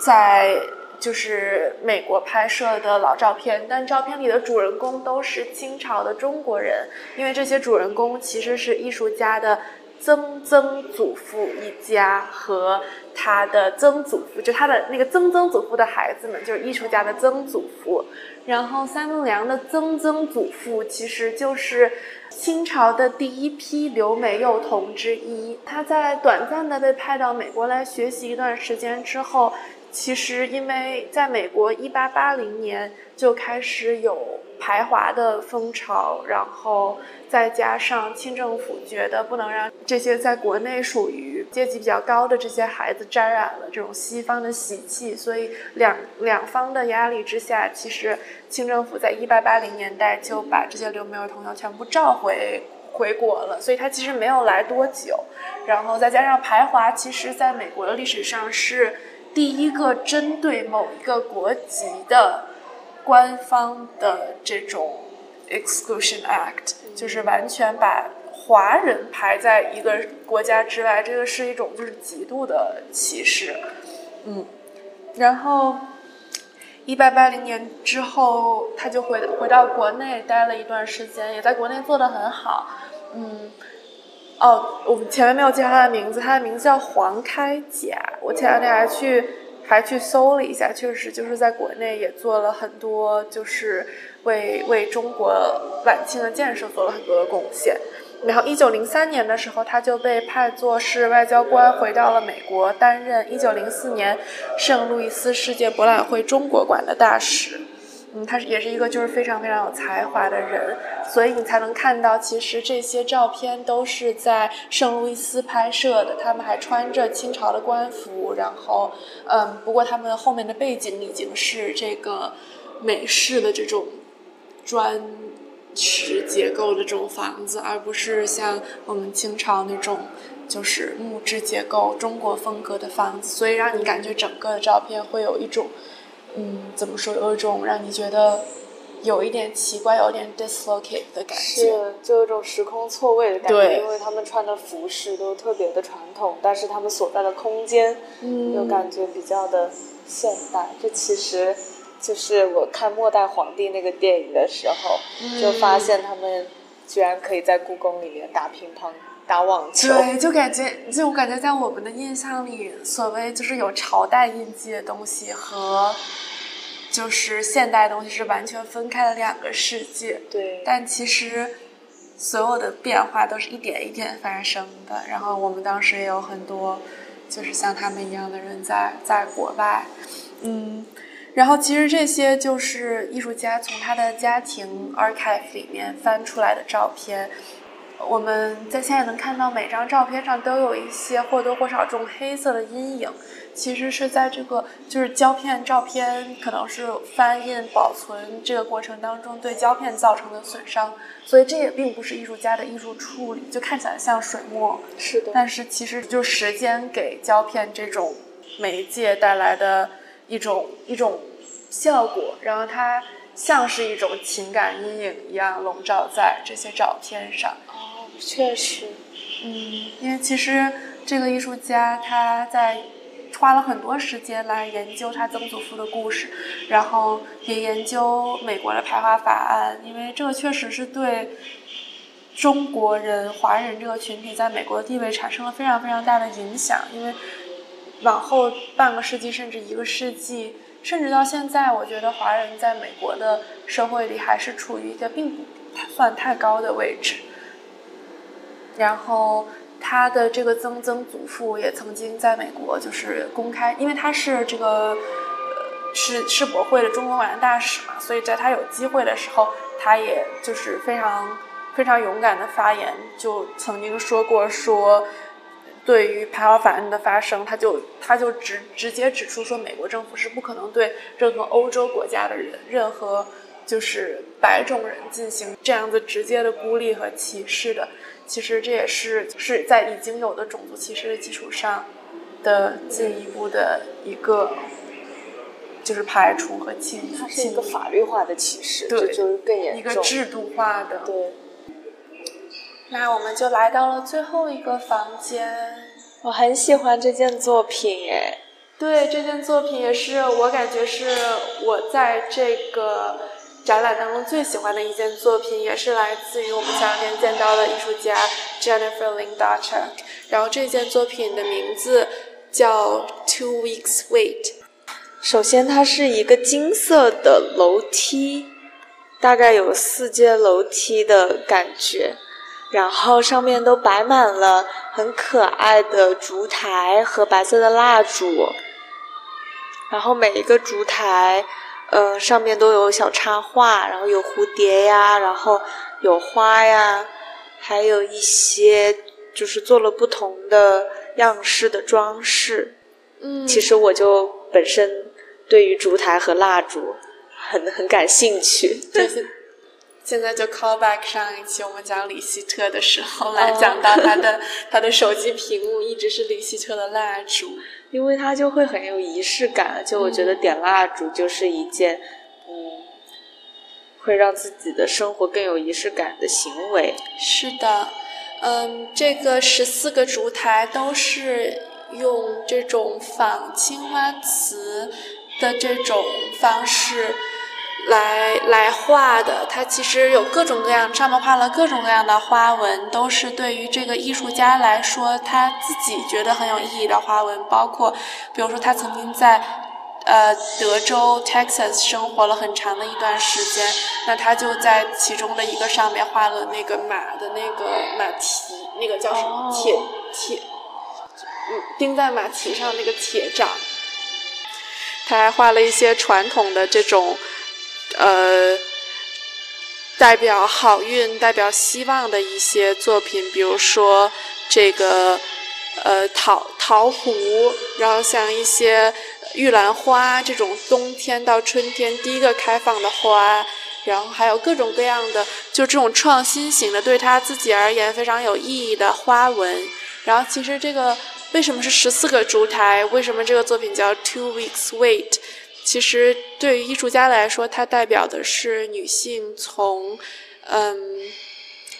在就是美国拍摄的老照片，但照片里的主人公都是清朝的中国人，因为这些主人公其实是艺术家的曾曾祖父一家和他的曾祖父，就他的那个曾曾祖父的孩子们，就是艺术家的曾祖父。然后三木良的曾曾祖父其实就是清朝的第一批留美幼童之一。他在短暂的被派到美国来学习一段时间之后，其实因为在美国，一八八零年就开始有排华的风潮，然后再加上清政府觉得不能让这些在国内属于阶级比较高的这些孩子沾染了这种西方的习气，所以两两方的压力之下，其实清政府在一八八零年代就把这些留美儿童要全部召回。回国了，所以他其实没有来多久，然后再加上排华，其实在美国的历史上是第一个针对某一个国籍的官方的这种 exclusion act，就是完全把华人排在一个国家之外，这个是一种就是极度的歧视，嗯，然后。一八八零年之后，他就回回到国内待了一段时间，也在国内做得很好。嗯，哦，我们前面没有介绍他的名字，他的名字叫黄开甲。我前两天还去还去搜了一下，确实就是在国内也做了很多，就是为为中国晚清的建设做了很多的贡献。然后，一九零三年的时候，他就被派作是外交官，回到了美国，担任一九零四年圣路易斯世界博览会中国馆的大使。嗯，他是也是一个就是非常非常有才华的人，所以你才能看到，其实这些照片都是在圣路易斯拍摄的。他们还穿着清朝的官服，然后，嗯，不过他们后面的背景已经是这个美式的这种砖。石结构的这种房子，而不是像我们清朝那种就是木质结构、中国风格的房子，所以让你感觉整个的照片会有一种，嗯，怎么说，有一种让你觉得有一点奇怪、有点 dislocate 的感觉，是就有一种时空错位的感觉，因为他们穿的服饰都特别的传统，但是他们所在的空间又感觉比较的现代，这其实。就是我看《末代皇帝》那个电影的时候，就发现他们居然可以在故宫里面打乒乓、打网球。对，就感觉，就我感觉在我们的印象里，所谓就是有朝代印记的东西和就是现代东西是完全分开的两个世界。对。但其实所有的变化都是一点一点发生的。然后我们当时也有很多就是像他们一样的人在在国外，嗯。然后其实这些就是艺术家从他的家庭 archive 里面翻出来的照片。我们在现在能看到每张照片上都有一些或多或少这种黑色的阴影，其实是在这个就是胶片照片可能是翻印保存这个过程当中对胶片造成的损伤，所以这也并不是艺术家的艺术处理，就看起来像水墨。是的。但是其实就时间给胶片这种媒介带来的。一种一种效果，然后它像是一种情感阴影一样笼罩在这些照片上。哦，确实，嗯，因为其实这个艺术家他在花了很多时间来研究他曾祖父的故事，然后也研究美国的排华法案，因为这个确实是对中国人、华人这个群体在美国的地位产生了非常非常大的影响，因为。往后半个世纪，甚至一个世纪，甚至到现在，我觉得华人在美国的社会里还是处于一个并不算太高的位置。然后他的这个曾曾祖父也曾经在美国就是公开，因为他是这个是世博会的中国馆的大使嘛，所以在他有机会的时候，他也就是非常非常勇敢的发言，就曾经说过说。对于排华法案的发生，他就他就直直接指出说，美国政府是不可能对任何欧洲国家的人、任何就是白种人进行这样子直接的孤立和歧视的。其实这也是是在已经有的种族歧视的基础上的进一步的一个就是排除和侵。它是一个法律化的歧视，对，就是更严重。一个制度化的，对。那我们就来到了最后一个房间。我很喜欢这件作品，哎，对，这件作品也是我感觉是我在这个展览当中最喜欢的一件作品，也是来自于我们前两天见到的艺术家 Jennifer Lindacher。然后这件作品的名字叫 Two Weeks Wait。首先，它是一个金色的楼梯，大概有四阶楼梯的感觉。然后上面都摆满了很可爱的烛台和白色的蜡烛，然后每一个烛台，呃，上面都有小插画，然后有蝴蝶呀，然后有花呀，还有一些就是做了不同的样式的装饰。嗯，其实我就本身对于烛台和蜡烛很很感兴趣。就是现在就 call back 上一期我们讲李希特的时候来讲到他的、他的手机屏幕一直是李希特的蜡烛。因为他就会很有仪式感，就我觉得点蜡烛就是一件，嗯，会让自己的生活更有仪式感的行为。是的，嗯，这个十四个烛台都是用这种仿青花瓷的这种方式来来画的。它其实有各种各样，上面画了各种各样的花纹，都是对于这个艺术家来说他自己觉得很有意义的花纹。包括，比如说他曾经在呃德州 Texas 生活了很长的一段时间，那他就在其中的一个上面画了那个马的那个马蹄，那个叫什么哦铁铁，嗯，钉在马蹄上那个铁掌。他还画了一些传统的这种，呃，代表好运、代表希望的一些作品，比如说这个呃桃桃核，然后像一些玉兰花这种冬天到春天第一个开放的花，然后还有各种各样的就这种创新型的，对他自己而言非常有意义的花纹。然后其实这个为什么是十四个烛台？为什么这个作品叫 Two Weeks Wait？其实对于艺术家来说，它代表的是女性从嗯，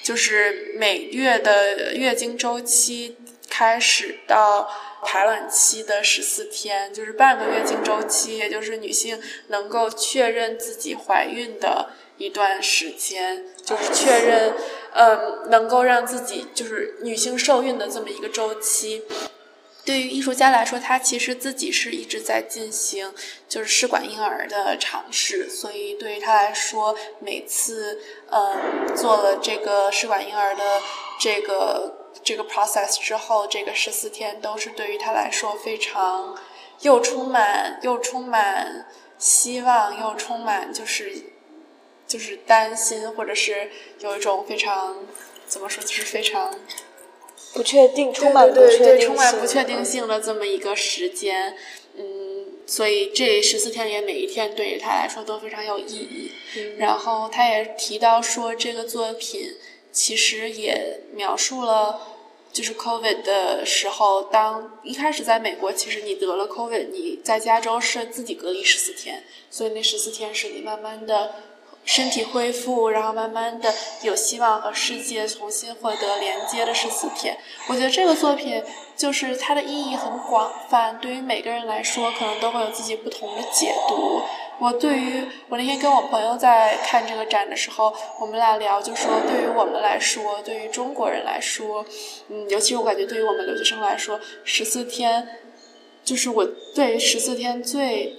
就是每月的月经周期开始到排卵期的十四天，就是半个月经周期，也就是女性能够确认自己怀孕的一段时间，就是确认，嗯，能够让自己就是女性受孕的这么一个周期。对于艺术家来说，他其实自己是一直在进行就是试管婴儿的尝试，所以对于他来说，每次呃做了这个试管婴儿的这个这个 process 之后，这个十四天都是对于他来说非常又充满又充满希望，又充满就是就是担心，或者是有一种非常怎么说，就是非常。不确定，充满不确定性，充满不确定性的这么一个时间，嗯，所以这十四天里每一天对于他来说都非常有意义。嗯然后他也提到说，这个作品其实也描述了，就是 COVID 的时候，当一开始在美国，其实你得了 COVID，你在加州是自己隔离十四天，所以那十四天是你慢慢的。身体恢复，然后慢慢的有希望和世界重新获得连接的十四天。我觉得这个作品就是它的意义很广泛，对于每个人来说，可能都会有自己不同的解读。我对于我那天跟我朋友在看这个展的时候，我们俩聊，就说对于我们来说，对于中国人来说，嗯，尤其是我感觉对于我们留学生来说，十四天，就是我对于十四天最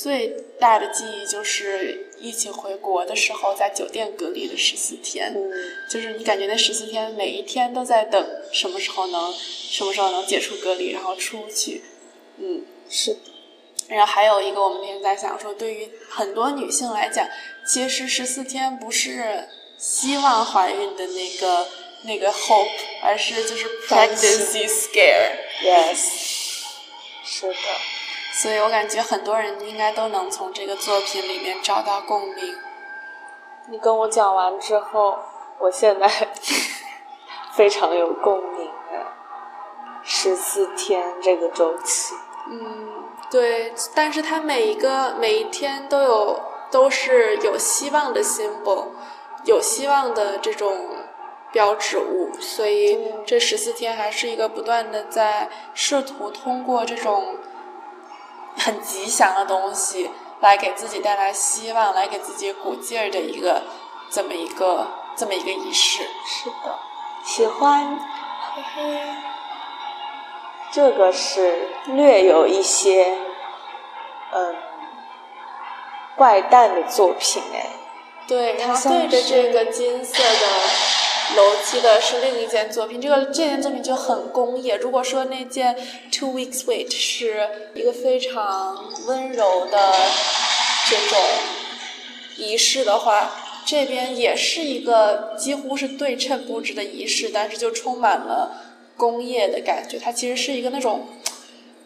最大的记忆就是疫情回国的时候，在酒店隔离的十四天。嗯，就是你感觉那十四天每一天都在等什么时候能什么时候能解除隔离，然后出去，嗯，是的，然后还有一个我们那天在想说，对于很多女性来讲，其实十四天不是希望怀孕的那个那个 hope，而是就是 pregnancy scare。，yes，是的，所以我感觉很多人应该都能从这个作品里面找到共鸣。你跟我讲完之后，我现在 <laughs> 非常有共鸣哎，十四天这个周期，嗯，对，但是它每一个每一天都有都是有希望的 symbol，有希望的这种标志物，所以嗯这十四天还是一个不断的在试图通过这种很吉祥的东西来给自己带来希望，来给自己鼓劲儿的一个这么一个这么一个仪式。是的，喜欢，嘿嘿。这个是略有一些，嗯，怪诞的作品哎，对，然后它对着这个金色的楼梯的是另一件作品，这个这件作品就很工业。如果说那件 Two Weeks Wait 是一个非常温柔的这种仪式的话，这边也是一个几乎是对称布置的仪式，但是就充满了工业的感觉。它其实是一个那种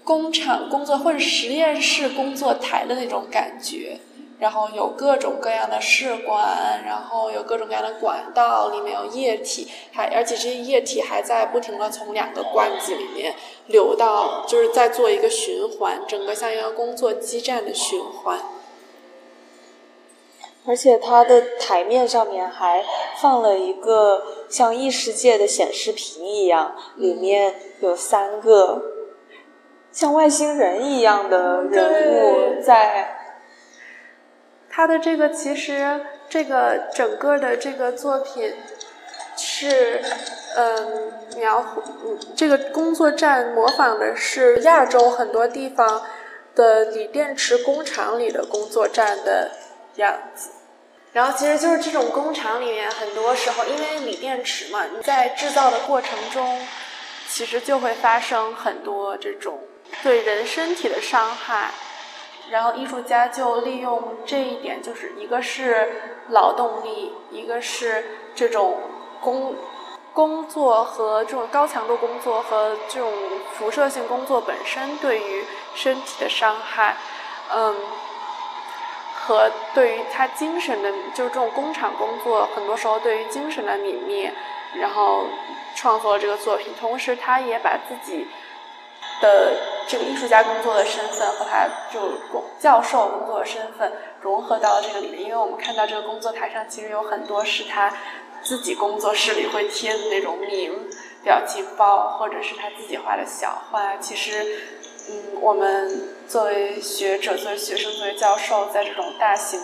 工厂工作或者实验室工作台的那种感觉。然后有各种各样的试管，然后有各种各样的管道，里面有液体，还而且这些液体还在不停的从两个罐子里面流到，就是在做一个循环，整个像一个工作基站的循环。而且它的台面上面还放了一个像异世界的显示屏一样，里面有三个像外星人一样的人物在。他的这个其实，这个整个的这个作品是，嗯，描嗯，这个工作站模仿的是亚洲很多地方的锂电池工厂里的工作站的样子。然后其实就是这种工厂里面，很多时候因为锂电池嘛，你在制造的过程中，其实就会发生很多这种对人身体的伤害。然后艺术家就利用这一点，就是一个是劳动力，一个是这种工工作和这种高强度工作和这种辐射性工作本身对于身体的伤害，嗯，和对于他精神的，就是这种工厂工作，很多时候对于精神的泯灭，然后创作这个作品。同时，他也把自己。的这个艺术家工作的身份和他就工教授工作的身份融合到了这个里面，因为我们看到这个工作台上其实有很多是他自己工作室里会贴的那种名表情包，或者是他自己画的小画。其实，嗯，我们作为学者、作为学生、作为教授，在这种大型、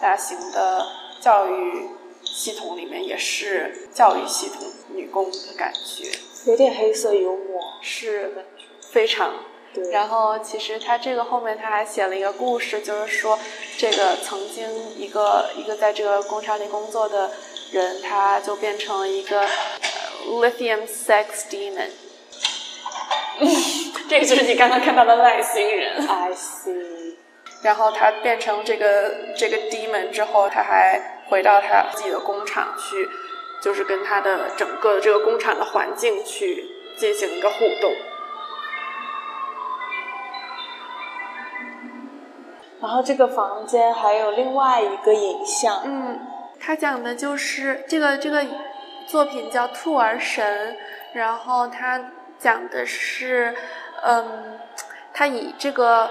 大型的教育系统里面，也是教育系统女工的感觉，有点黑色幽默，是。非常，然后其实他这个后面他还写了一个故事，就是说这个曾经一个一个在这个工厂里工作的人，他就变成了一个 lithium sex demon，<laughs> 这个就是你刚刚看到的外星人。I see。然后他变成这个这个 demon 之后，他还回到他自己的工厂去，就是跟他的整个这个工厂的环境去进行一个互动。然后这个房间还有另外一个影像，嗯，他讲的就是这个这个作品叫《兔儿神》，然后他讲的是，嗯，他以这个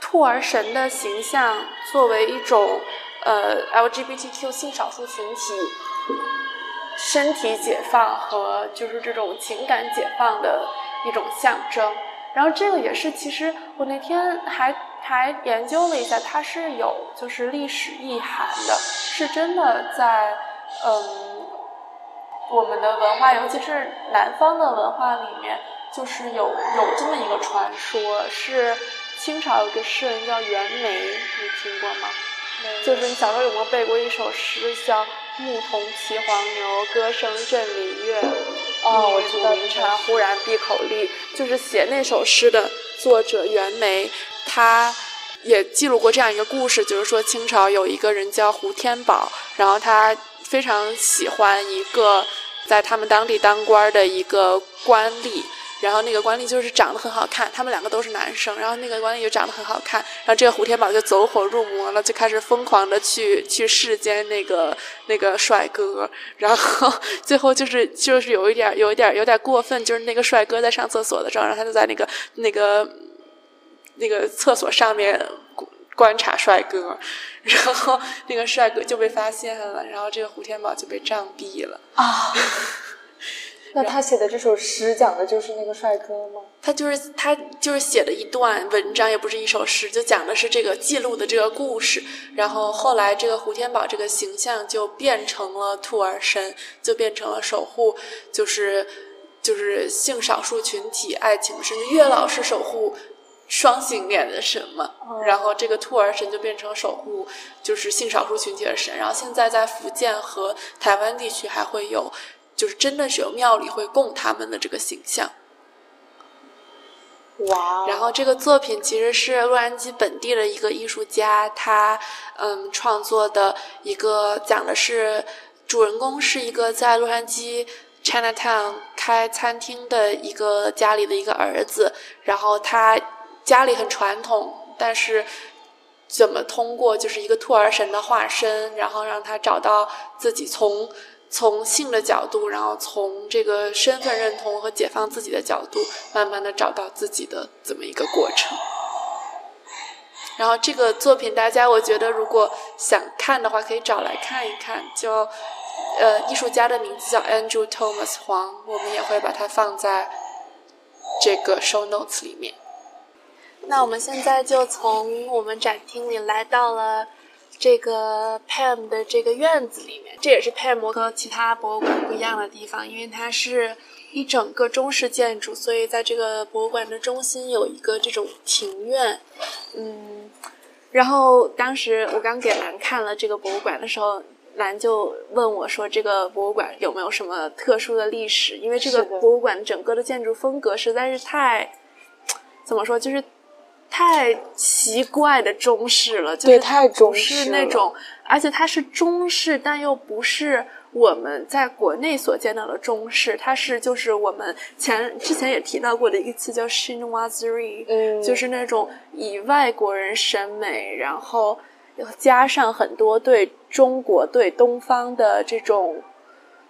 兔儿神的形象作为一种呃 LGBTQ 性少数群体身体解放和就是这种情感解放的一种象征。然后这个也是，其实我那天还。还研究了一下，它是有就是历史意涵的，是真的在嗯我们的文化，尤其是南方的文化里面，就是有有这么一个传说，是清朝有个诗人叫袁枚，你听过吗？就是你小时候有没有背过一首诗叫《牧童骑黄牛，歌声振林樾》？哦，我知道。忽然闭口立，就是写那首诗的作者袁枚。他也记录过这样一个故事，就是说清朝有一个人叫胡天宝，然后他非常喜欢一个在他们当地当官的一个官吏，然后那个官吏就是长得很好看，他们两个都是男生，然后那个官吏就长得很好看，然后这个胡天宝就走火入魔了，就开始疯狂的去 <laughs> 去世间那个那个帅哥，然后最后就是 <laughs> 就是有一点有一点有点过分，就是那个帅哥在上厕所的时候，然后他就在那个那个。那个厕所上面观察帅哥，然后那个帅哥就被发现了，然后这个胡天宝就被杖毙了啊。那他写的这首诗讲的就是那个帅哥吗？他就是他就是写的一段文章，也不是一首诗，就讲的是这个记录的这个故事。然后后来这个胡天宝这个形象就变成了兔儿神，就变成了守护，就是就是性少数群体爱情，甚至月老是守护。双性恋的神嘛，然后这个兔儿神就变成守护，就是性少数群体的神。然后现在在福建和台湾地区还会有就是真的是有庙里会供他们的这个形象。哇！然后这个作品其实是洛杉矶本地的一个艺术家，他嗯创作的一个讲的是主人公是一个在洛杉矶 Chinatown 开餐厅的一个家里的一个儿子，然后他家里很传统，但是怎么通过就是一个兔儿神的化身，然后让他找到自己从。从性的角度，然后从这个身份认同和解放自己的角度，慢慢的找到自己的这么一个过程。然后这个作品，大家我觉得如果想看的话，可以找来看一看。就呃，艺术家的名字叫 Andrew Thomas 黄，我们也会把它放在这个 show notes 里面。那我们现在就从我们展厅里来到了。这个 Pam 的这个院子里面，这也是 Pam 和其他博物馆不一样的地方，因为它是一整个中式建筑，所以在这个博物馆的中心有一个这种庭院。嗯，然后当时我刚给兰看了这个博物馆的时候，兰就问我说：“这个博物馆有没有什么特殊的历史？”因为这个博物馆整个的建筑风格实在是太，怎么说，就是。太奇怪的中式了，就是太中式那种，而且它是中式，但又不是我们在国内所见到的中式，它是就是我们前之前也提到过的一个词叫 s h i n w a z r i 嗯，就是那种以外国人审美，然后加上很多对中国对东方的这种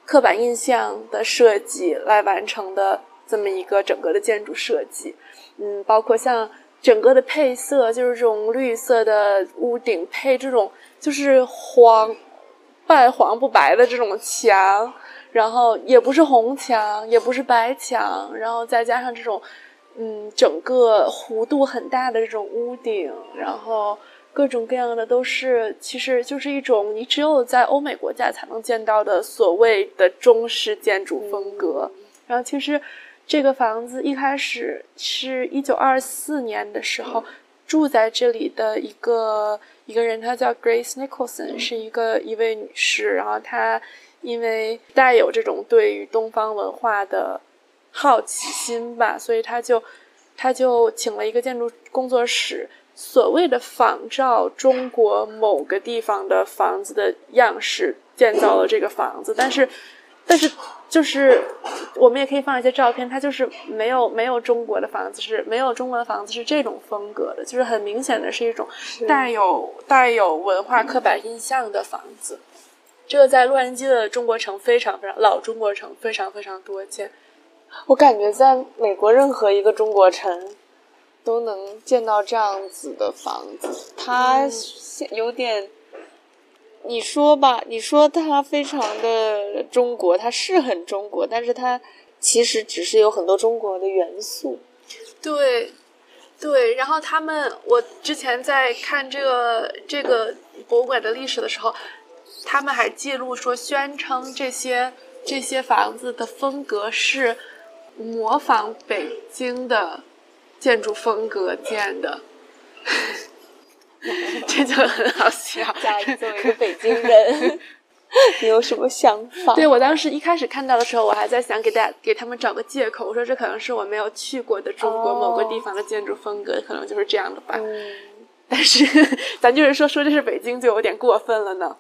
刻板印象的设计来完成的这么一个整个的建筑设计，嗯，包括像。整个的配色就是这种绿色的屋顶，配这种就是黄半黄不白的这种墙，然后也不是红墙，也不是白墙，然后再加上这种嗯，整个弧度很大的这种屋顶，然后各种各样的都是，其实就是一种你只有在欧美国家才能见到的所谓的中式建筑风格。然后其实。这个房子一开始是一九二四年的时候，住在这里的一个一个人，她叫 Grace Nicholson，是一个一位女士。然后她因为带有这种对于东方文化的好奇心吧，所以她就她就请了一个建筑工作室，所谓的仿照中国某个地方的房子的样式建造了这个房子，但是。但是，就是我们也可以放一些照片，它就是没有没有中国的房子，是没有中国的房子是这种风格的，就是很明显的是一种带有带有文化刻板印象的房子。这个在洛杉矶的中国城非常非常老中国城非常非常多见。我感觉在美国任何一个中国城都能见到这样子的房子，它有点。你说吧，你说它非常的中国，它是很中国，但是它其实只是有很多中国的元素。对，对。然后他们，我之前在看这个这个博物馆的历史的时候，他们还记录说，宣称这些这些房子的风格是模仿北京的建筑风格建的。<laughs> 这就很好笑。<laughs> 家里作为一个北京人，你有什么想法？对我当时一开始看到的时候，我还在想给大家给他们找个借口，我说这可能是我没有去过的中国某个地方的建筑风格，可能就是这样的吧。但是咱就是说说这是北京，就有点过分了呢。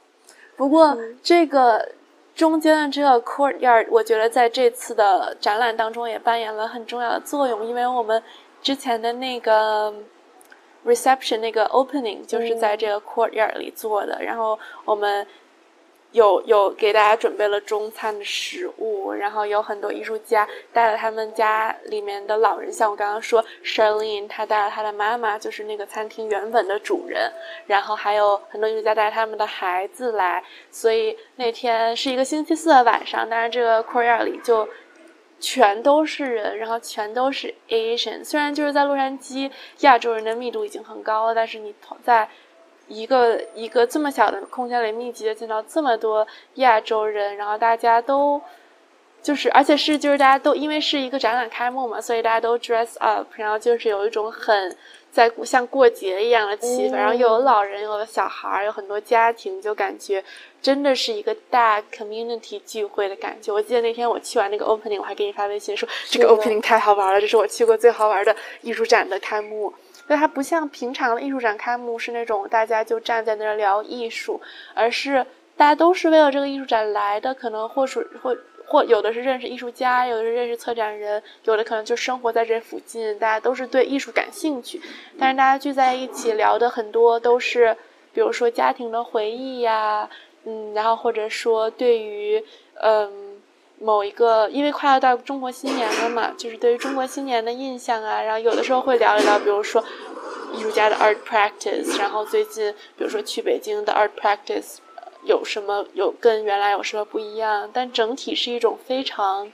不过这个中间的这个 courtyard，我觉得在这次的展览当中也扮演了很重要的作用，因为我们之前的那个。Reception 那个 opening 就是在这个 courtyard 里做的，然后我们有有给大家准备了中餐的食物，然后有很多艺术家带了他们家里面的老人，像我刚刚说 s h i r l e n 她带了她的妈妈，就是那个餐厅原本的主人，然后还有很多艺术家带他们的孩子来，所以那天是一个星期四的晚上，但是这个 courtyard 里就。全都是人，然后全都是 Asian。虽然就是在洛杉矶，亚洲人的密度已经很高了，但是你在一个一个这么小的空间里密集的见到这么多亚洲人，然后大家都就是，而且是就是大家都因为是一个展览开幕嘛，所以大家都 dress up，然后就是有一种很在像过节一样的气氛，嗯然后又有老人，有了小孩儿，有很多家庭，就感觉真的是一个大 community 聚会的感觉。我记得那天我去完那个 opening，我还给你发微信说这个 opening 太好玩了，这是我去过最好玩的艺术展的开幕。对，它不像平常的艺术展开幕是那种大家就站在那儿聊艺术，而是大家都是为了这个艺术展来的，可能或是或或有的是认识艺术家，有的是认识策展人，有的可能就生活在这附近，大家都是对艺术感兴趣。但是大家聚在一起聊的很多都是，比如说家庭的回忆呀，嗯，然后或者说对于嗯某一个，因为快要到中国新年了嘛，就是对于中国新年的印象啊，然后有的时候会聊一聊，比如说艺术家的 art practice，然后最近比如说去北京的 art practice 有什么有跟原来有什么不一样，但整体是一种非常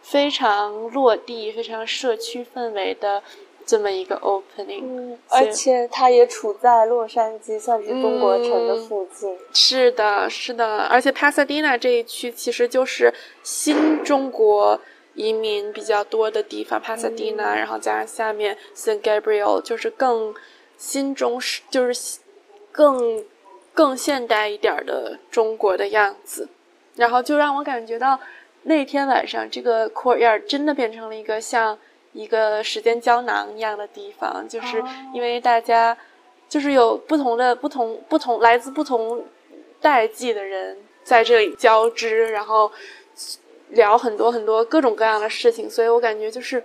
非常落地、非常社区氛围的这么一个 opening。嗯，而且它也处在洛杉矶，算是中国城的附近。是的，是的，而且 Pasadena 这一区其实就是新中国移民比较多的地方，Pasadena，、然后加上下面 San Gabriel，就是更新中式，就是更更现代一点的中国的样子，然后就让我感觉到那天晚上这个 courtyard 真的变成了一个像一个时间胶囊一样的地方，就是因为大家就是有不同的不同不同来自不同代际的人在这里交织，然后聊很多很多各种各样的事情，所以我感觉就是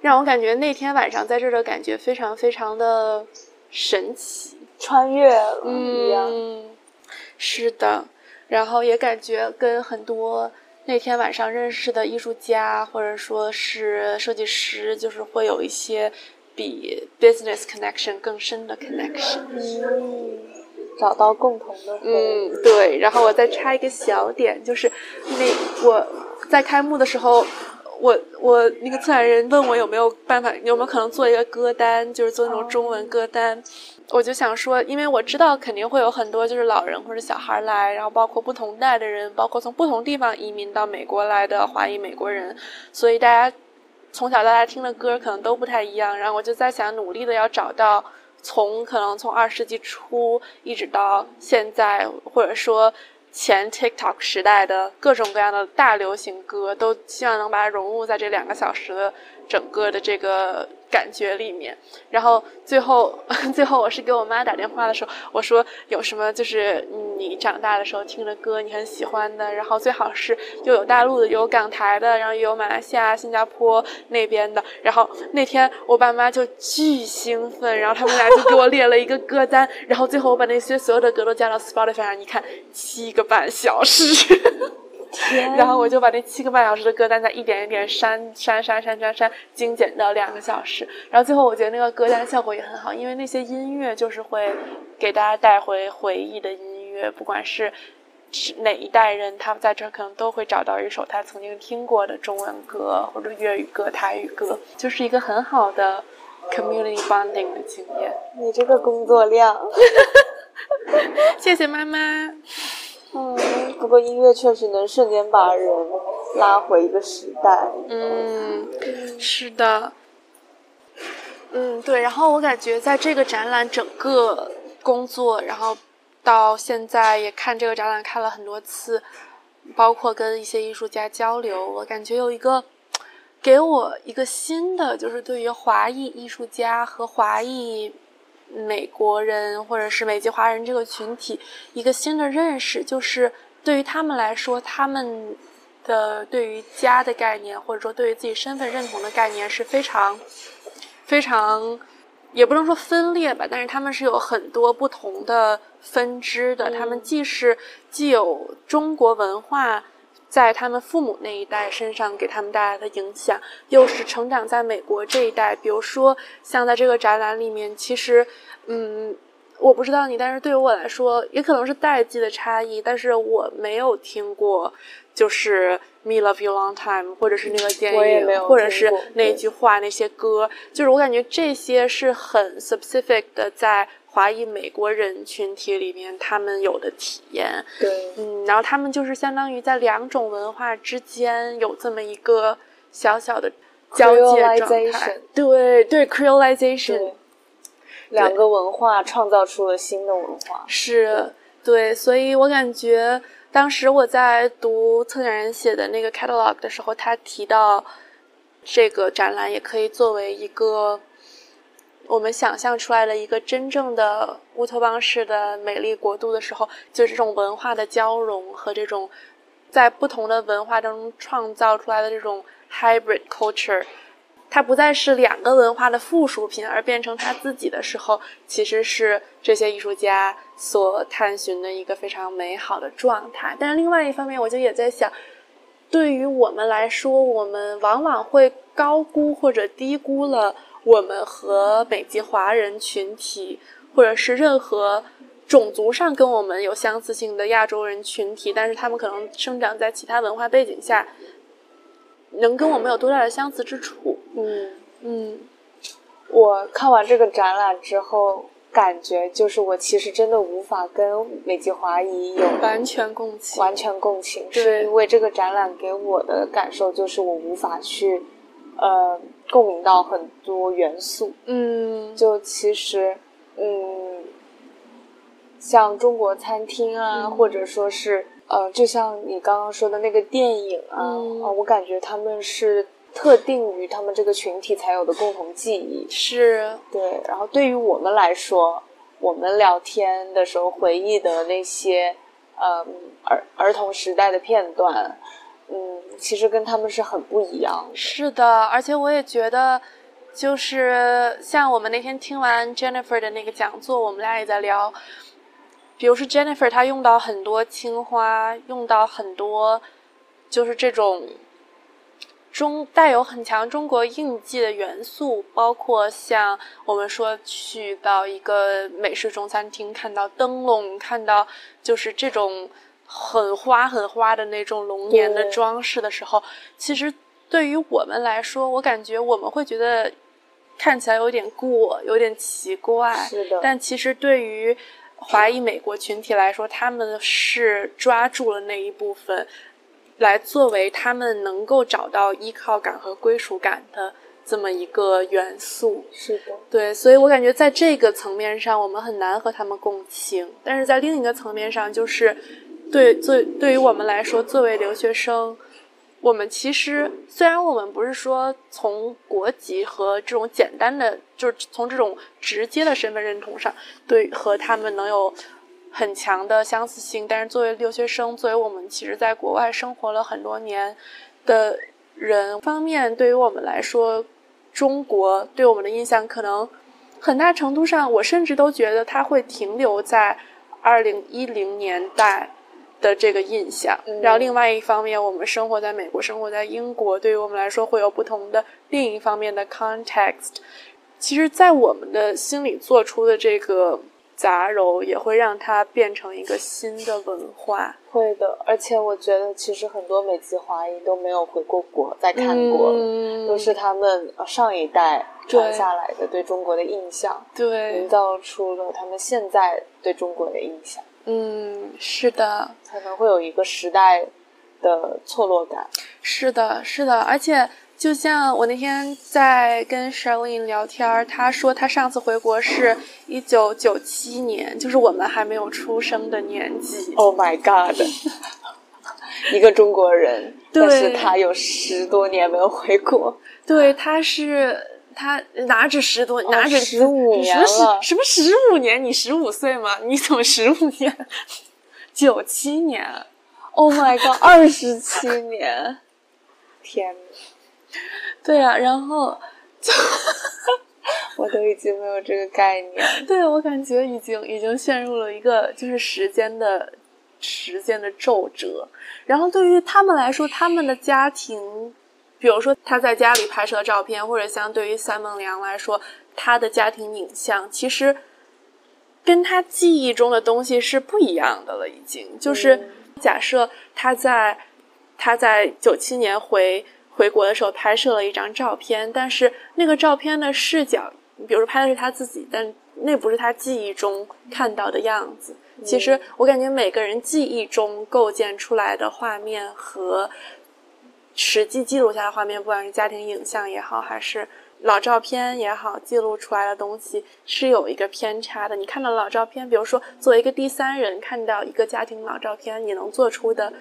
让我感觉那天晚上在这儿的感觉非常非常的神奇。穿越了一样。嗯，是的，然后也感觉跟很多那天晚上认识的艺术家或者说是设计师，就是会有一些比 business connection 更深的 connection。嗯，找到共同的。嗯，对。然后我再插一个小点，就是那我在开幕的时候，我我那个策展人问我有没有办法，有没有可能做一个歌单，就是做那种中文歌单。我就想说，因为我知道肯定会有很多就是老人或者小孩来，然后包括不同代的人，包括从不同地方移民到美国来的华裔美国人，所以大家从小到大听的歌可能都不太一样。然后我就在想，努力的要找到从可能从二世纪初一直到现在，或者说前 TikTok 时代的各种各样的大流行歌，都希望能把它融入在这两个小时的整个的这个感觉里面。然后最后，<laughs> 最后我是给我妈打电话的时候，我说有什么就是你长大的时候听的歌，你很喜欢的，然后最好是又有大陆的，有港台的，然后也有马来西亚、新加坡那边的。然后那天我爸妈就巨兴奋，然后他们俩就给我列了一个歌单，<laughs> 然后最后我把那些所有的歌都加到 Spotify 上，一看七个半小时。天然后我就把那七个半小时的歌单再一点一点删删删删删删，精简到两个小时。然后最后我觉得那个歌单效果也很好，因为那些音乐就是会给大家带回回忆的音乐，不管是是哪一代人，他们在这儿可能都会找到一首他曾经听过的中文歌或者粤语歌、台语歌，就是一个很好的 community bonding 的经验。你这个工作量，<laughs> 谢谢妈妈。嗯，不过音乐确实能瞬间把人拉回一个时代。嗯，是的。嗯，对。然后我感觉在这个展览整个工作，然后到现在也看这个展览看了很多次，包括跟一些艺术家交流，我感觉有一个给我一个新的，就是对于华裔艺术家和华裔美国人或者是美籍华人这个群体一个新的认识，就是对于他们来说，他们的对于家的概念，或者说对于自己身份认同的概念是非常非常，也不能说分裂吧，但是他们是有很多不同的分支的。他们既是既有中国文化。在他们父母那一代身上给他们带来的影响，又是成长在美国这一代。比如说，像在这个展览里面，其实，嗯，我不知道你，但是对于我来说，也可能是代际的差异，但是我没有听过，就是《Me Love You Long Time》，或者是那个电影，或者是那句话、那些歌，就是我感觉这些是很 specific 的，在华裔美国人群体里面他们有的体验。对，嗯，然后他们就是相当于在两种文化之间有这么一个小小的交界状态。对对，creolization。两个文化创造出了新的文化。是，对，所以我感觉当时我在读策展人写的那个 catalog 的时候，他提到这个展览也可以作为一个我们想象出来的一个真正的乌托邦式的美丽国度的时候，就这种文化的交融和这种在不同的文化当中创造出来的这种 hybrid culture。它不再是两个文化的附属品，而变成它自己的时候，其实是这些艺术家所探寻的一个非常美好的状态。但是另外一方面，我就也在想，对于我们来说，我们往往会高估或者低估了我们和美籍华人群体，或者是任何种族上跟我们有相似性的亚洲人群体，但是他们可能生长在其他文化背景下。能跟我们有多大的相似之处？嗯嗯，我看完这个展览之后，感觉就是我其实真的无法跟美籍华裔有完全共情，完全共情，对是因为这个展览给我的感受就是我无法去呃共鸣到很多元素。嗯，就其实，嗯，像中国餐厅啊，嗯或者说是呃，就像你刚刚说的那个电影啊，嗯啊我感觉他们是特定于他们这个群体才有的共同记忆。是，对，然后对于我们来说，我们聊天的时候回忆的那些，嗯，儿儿童时代的片段，嗯，其实跟他们是很不一样。是的，而且我也觉得，就是像我们那天听完 Jennifer 的那个讲座，我们俩也在聊，比如说 Jennifer 她用到很多青花，用到很多就是这种中带有很强中国印记的元素，包括像我们说去到一个美式中餐厅，看到灯笼，看到就是这种很花很花的那种龙年的装饰的时候，其实对于我们来说，我感觉我们会觉得看起来有点过，有点奇怪。是的，但其实对于华裔美国群体来说，他们是抓住了那一部分，来作为他们能够找到依靠感和归属感的这么一个元素。是的，对，所以我感觉在这个层面上，我们很难和他们共情。但是在另一个层面上，就是对作对于我们来说，作为留学生，我们其实虽然我们不是说从国籍和这种简单的，就是从这种直接的身份认同上，对和他们能有很强的相似性，但是作为留学生，作为我们其实在国外生活了很多年的人方面，对于我们来说，中国对我们的印象可能很大程度上，我甚至都觉得它会停留在二零一零年代的这个印象。嗯然后另外一方面，我们生活在美国，生活在英国，对于我们来说会有不同的另一方面的 context。其实，在我们的心里做出的这个杂糅，也会让它变成一个新的文化。会的。而且我觉得，其实很多美籍华裔都没有回过国，再看过，嗯都是他们呃上一代传下来的对中国的印象，对营，造出了他们现在对中国的印象，嗯，是的，可能会有一个时代的错落感。是的，是的，而且就像我那天在跟 Charlene 聊天儿，她说她上次回国是一九九七年，就是我们还没有出生的年纪。Oh my god！<laughs> 一个中国人，对但是他有十多年没有回国，对，他是她哪止十多，哪止15年什么十了什么十五年？你十五岁吗？你怎么十五年？<laughs> 九七年。Oh my god！<laughs> 二十七年，天呐，对啊，然后就 <laughs> 我都已经没有这个概念。对我感觉已经已经陷入了一个就是时间的时间的皱褶。然后对于他们来说，他们的家庭，比如说他在家里拍摄的照片，或者相对于三梦良来说，他的家庭影像，其实跟他记忆中的东西是不一样的了。已经就是嗯假设他在他在九七年回回国的时候拍摄了一张照片，但是那个照片的视角，比如说拍的是他自己，但那不是他记忆中看到的样子。其实我感觉每个人记忆中构建出来的画面和实际记录下的画面，不管是家庭影像也好，还是老照片也好，记录出来的东西是有一个偏差的。你看到老照片，比如说作为一个第三人看到一个家庭老照片，你能做出的。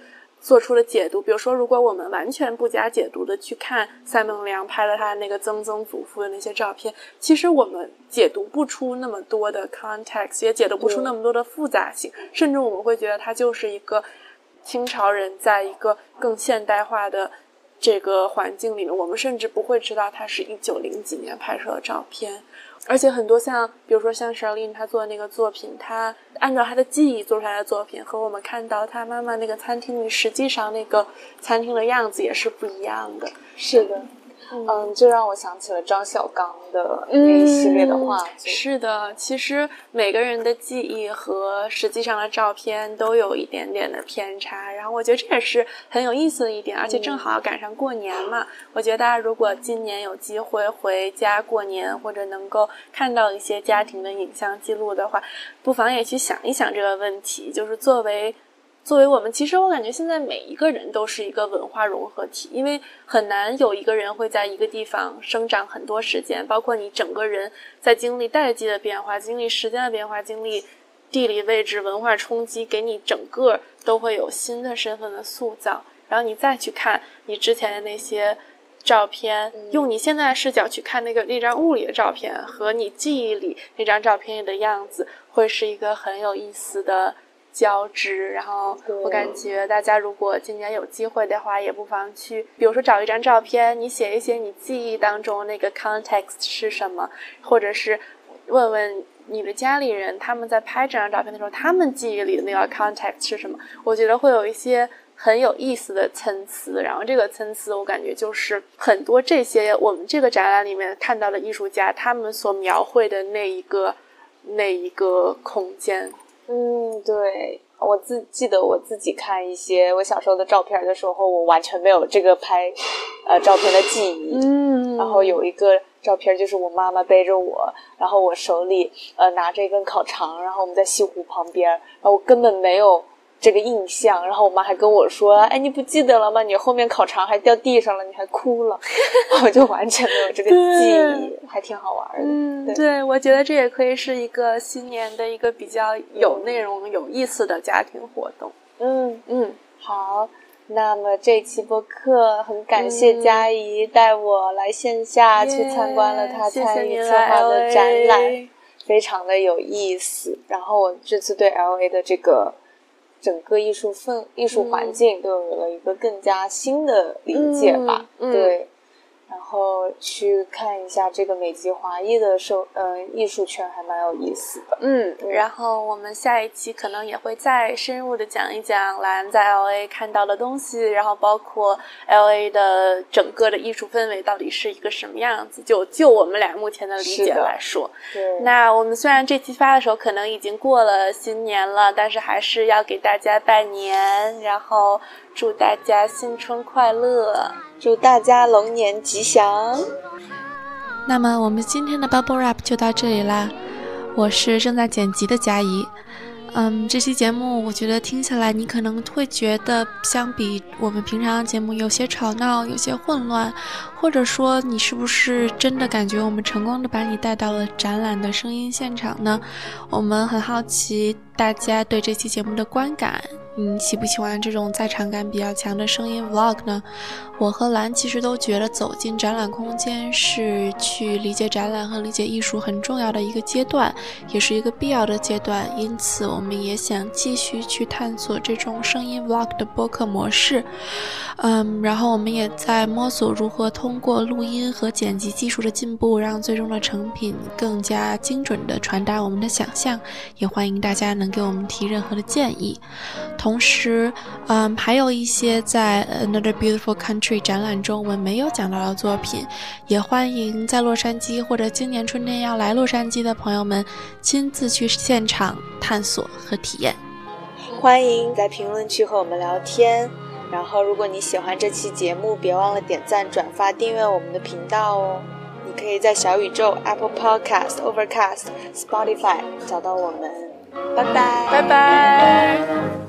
做出了解读，比如说，如果我们完全不加解读的去看赛孟良拍了他的那个曾曾祖父的那些照片，其实我们解读不出那么多的 context，也解读不出那么多的复杂性，甚至我们会觉得他就是一个清朝人在一个更现代化的这个环境里面，我们甚至不会知道他是一九零几年拍摄的照片。而且很多像，比如说像 Shirlene 她做的那个作品，她按照她的记忆做出来的作品，和我们看到她妈妈那个餐厅里实际上那个餐厅的样子也是不一样的。是的。嗯，就让我想起了张小刚的那一系列的画作。是的，其实每个人的记忆和实际上的照片都有一点点的偏差，然后我觉得这也是很有意思的一点，而且正好赶上过年嘛。我觉得大家如果今年有机会回家过年，或者能够看到一些家庭的影像记录的话，不妨也去想一想这个问题，就是作为。作为我们，其实我感觉现在每一个人都是一个文化融合体，因为很难有一个人会在一个地方生长很多时间，包括你整个人在经历代际的变化、经历时间的变化、经历地理位置、文化冲击，给你整个都会有新的身份的塑造。然后你再去看你之前的那些照片，用你现在的视角去看那个那张物理的照片和你记忆里那张照片里的样子，会是一个很有意思的。交织，然后我感觉大家如果今年有机会的话，也不妨去，比如说找一张照片，你写一写你记忆当中那个 context 是什么，或者是问问你的家里人，他们在拍这张照片的时候，他们记忆里的那个 context 是什么？我觉得会有一些很有意思的参差，然后这个参差，我感觉就是很多这些我们这个展览里面看到的艺术家他们所描绘的那一个那一个空间。嗯，对我自记得我自己看一些我小时候的照片的时候，我完全没有这个拍呃照片的记忆。嗯，然后有一个照片就是我妈妈背着我，然后我手里呃拿着一根烤肠，然后我们在西湖旁边，然后我根本没有。这个印象，然后我妈还跟我说：“哎，你不记得了吗？你后面烤肠还掉地上了，你还哭了。”我就完全没有这个记忆，还挺好玩的。嗯，对，我觉得这也可以是一个新年的一个比较有内容、有意思的家庭活动。嗯嗯，好，那么这期播客很感谢佳怡带我来线下去参观了她参与策划的展览，非常的有意思。然后我这次对 L A 的这个。整个艺术氛、艺术环境都有了一个更加新的理解吧，对。然后去看一下这个美籍华裔的受，嗯，艺术圈还蛮有意思的。嗯，然后我们下一期可能也会再深入的讲一讲兰在 L A 看到的东西，然后包括 L A 的整个的艺术氛围到底是一个什么样子。就就我们俩目前的理解来说，对。那我们虽然这期发的时候可能已经过了新年了，但是还是要给大家拜年，然后。祝大家新春快乐，祝大家龙年吉祥。那么我们今天的 Bubble Rap 就到这里啦。我是正在剪辑的佳怡。嗯，这期节目我觉得听下来，你可能会觉得相比我们平常的节目有些吵闹，有些混乱，或者说你是不是真的感觉我们成功的把你带到了展览的声音现场呢？我们很好奇大家对这期节目的观感。你喜不喜欢这种在场感比较强的声音 vlog 呢？我和兰其实都觉得走进展览空间是去理解展览和理解艺术很重要的一个阶段，也是一个必要的阶段。因此，我们也想继续去探索这种声音 vlog 的播客模式。嗯，然后我们也在摸索如何通过录音和剪辑技术的进步，让最终的成品更加精准地传达我们的想象。也欢迎大家能给我们提任何的建议。同时，嗯，还有一些在 Another Beautiful Country 展览中我们没有讲到的作品，也欢迎在洛杉矶或者今年春天要来洛杉矶的朋友们亲自去现场探索和体验。欢迎在评论区和我们聊天。然后，如果你喜欢这期节目，别忘了点赞、转发、订阅我们的频道哦。你可以在小宇宙、Apple Podcast、Overcast、Spotify 找到我们。拜拜，拜拜。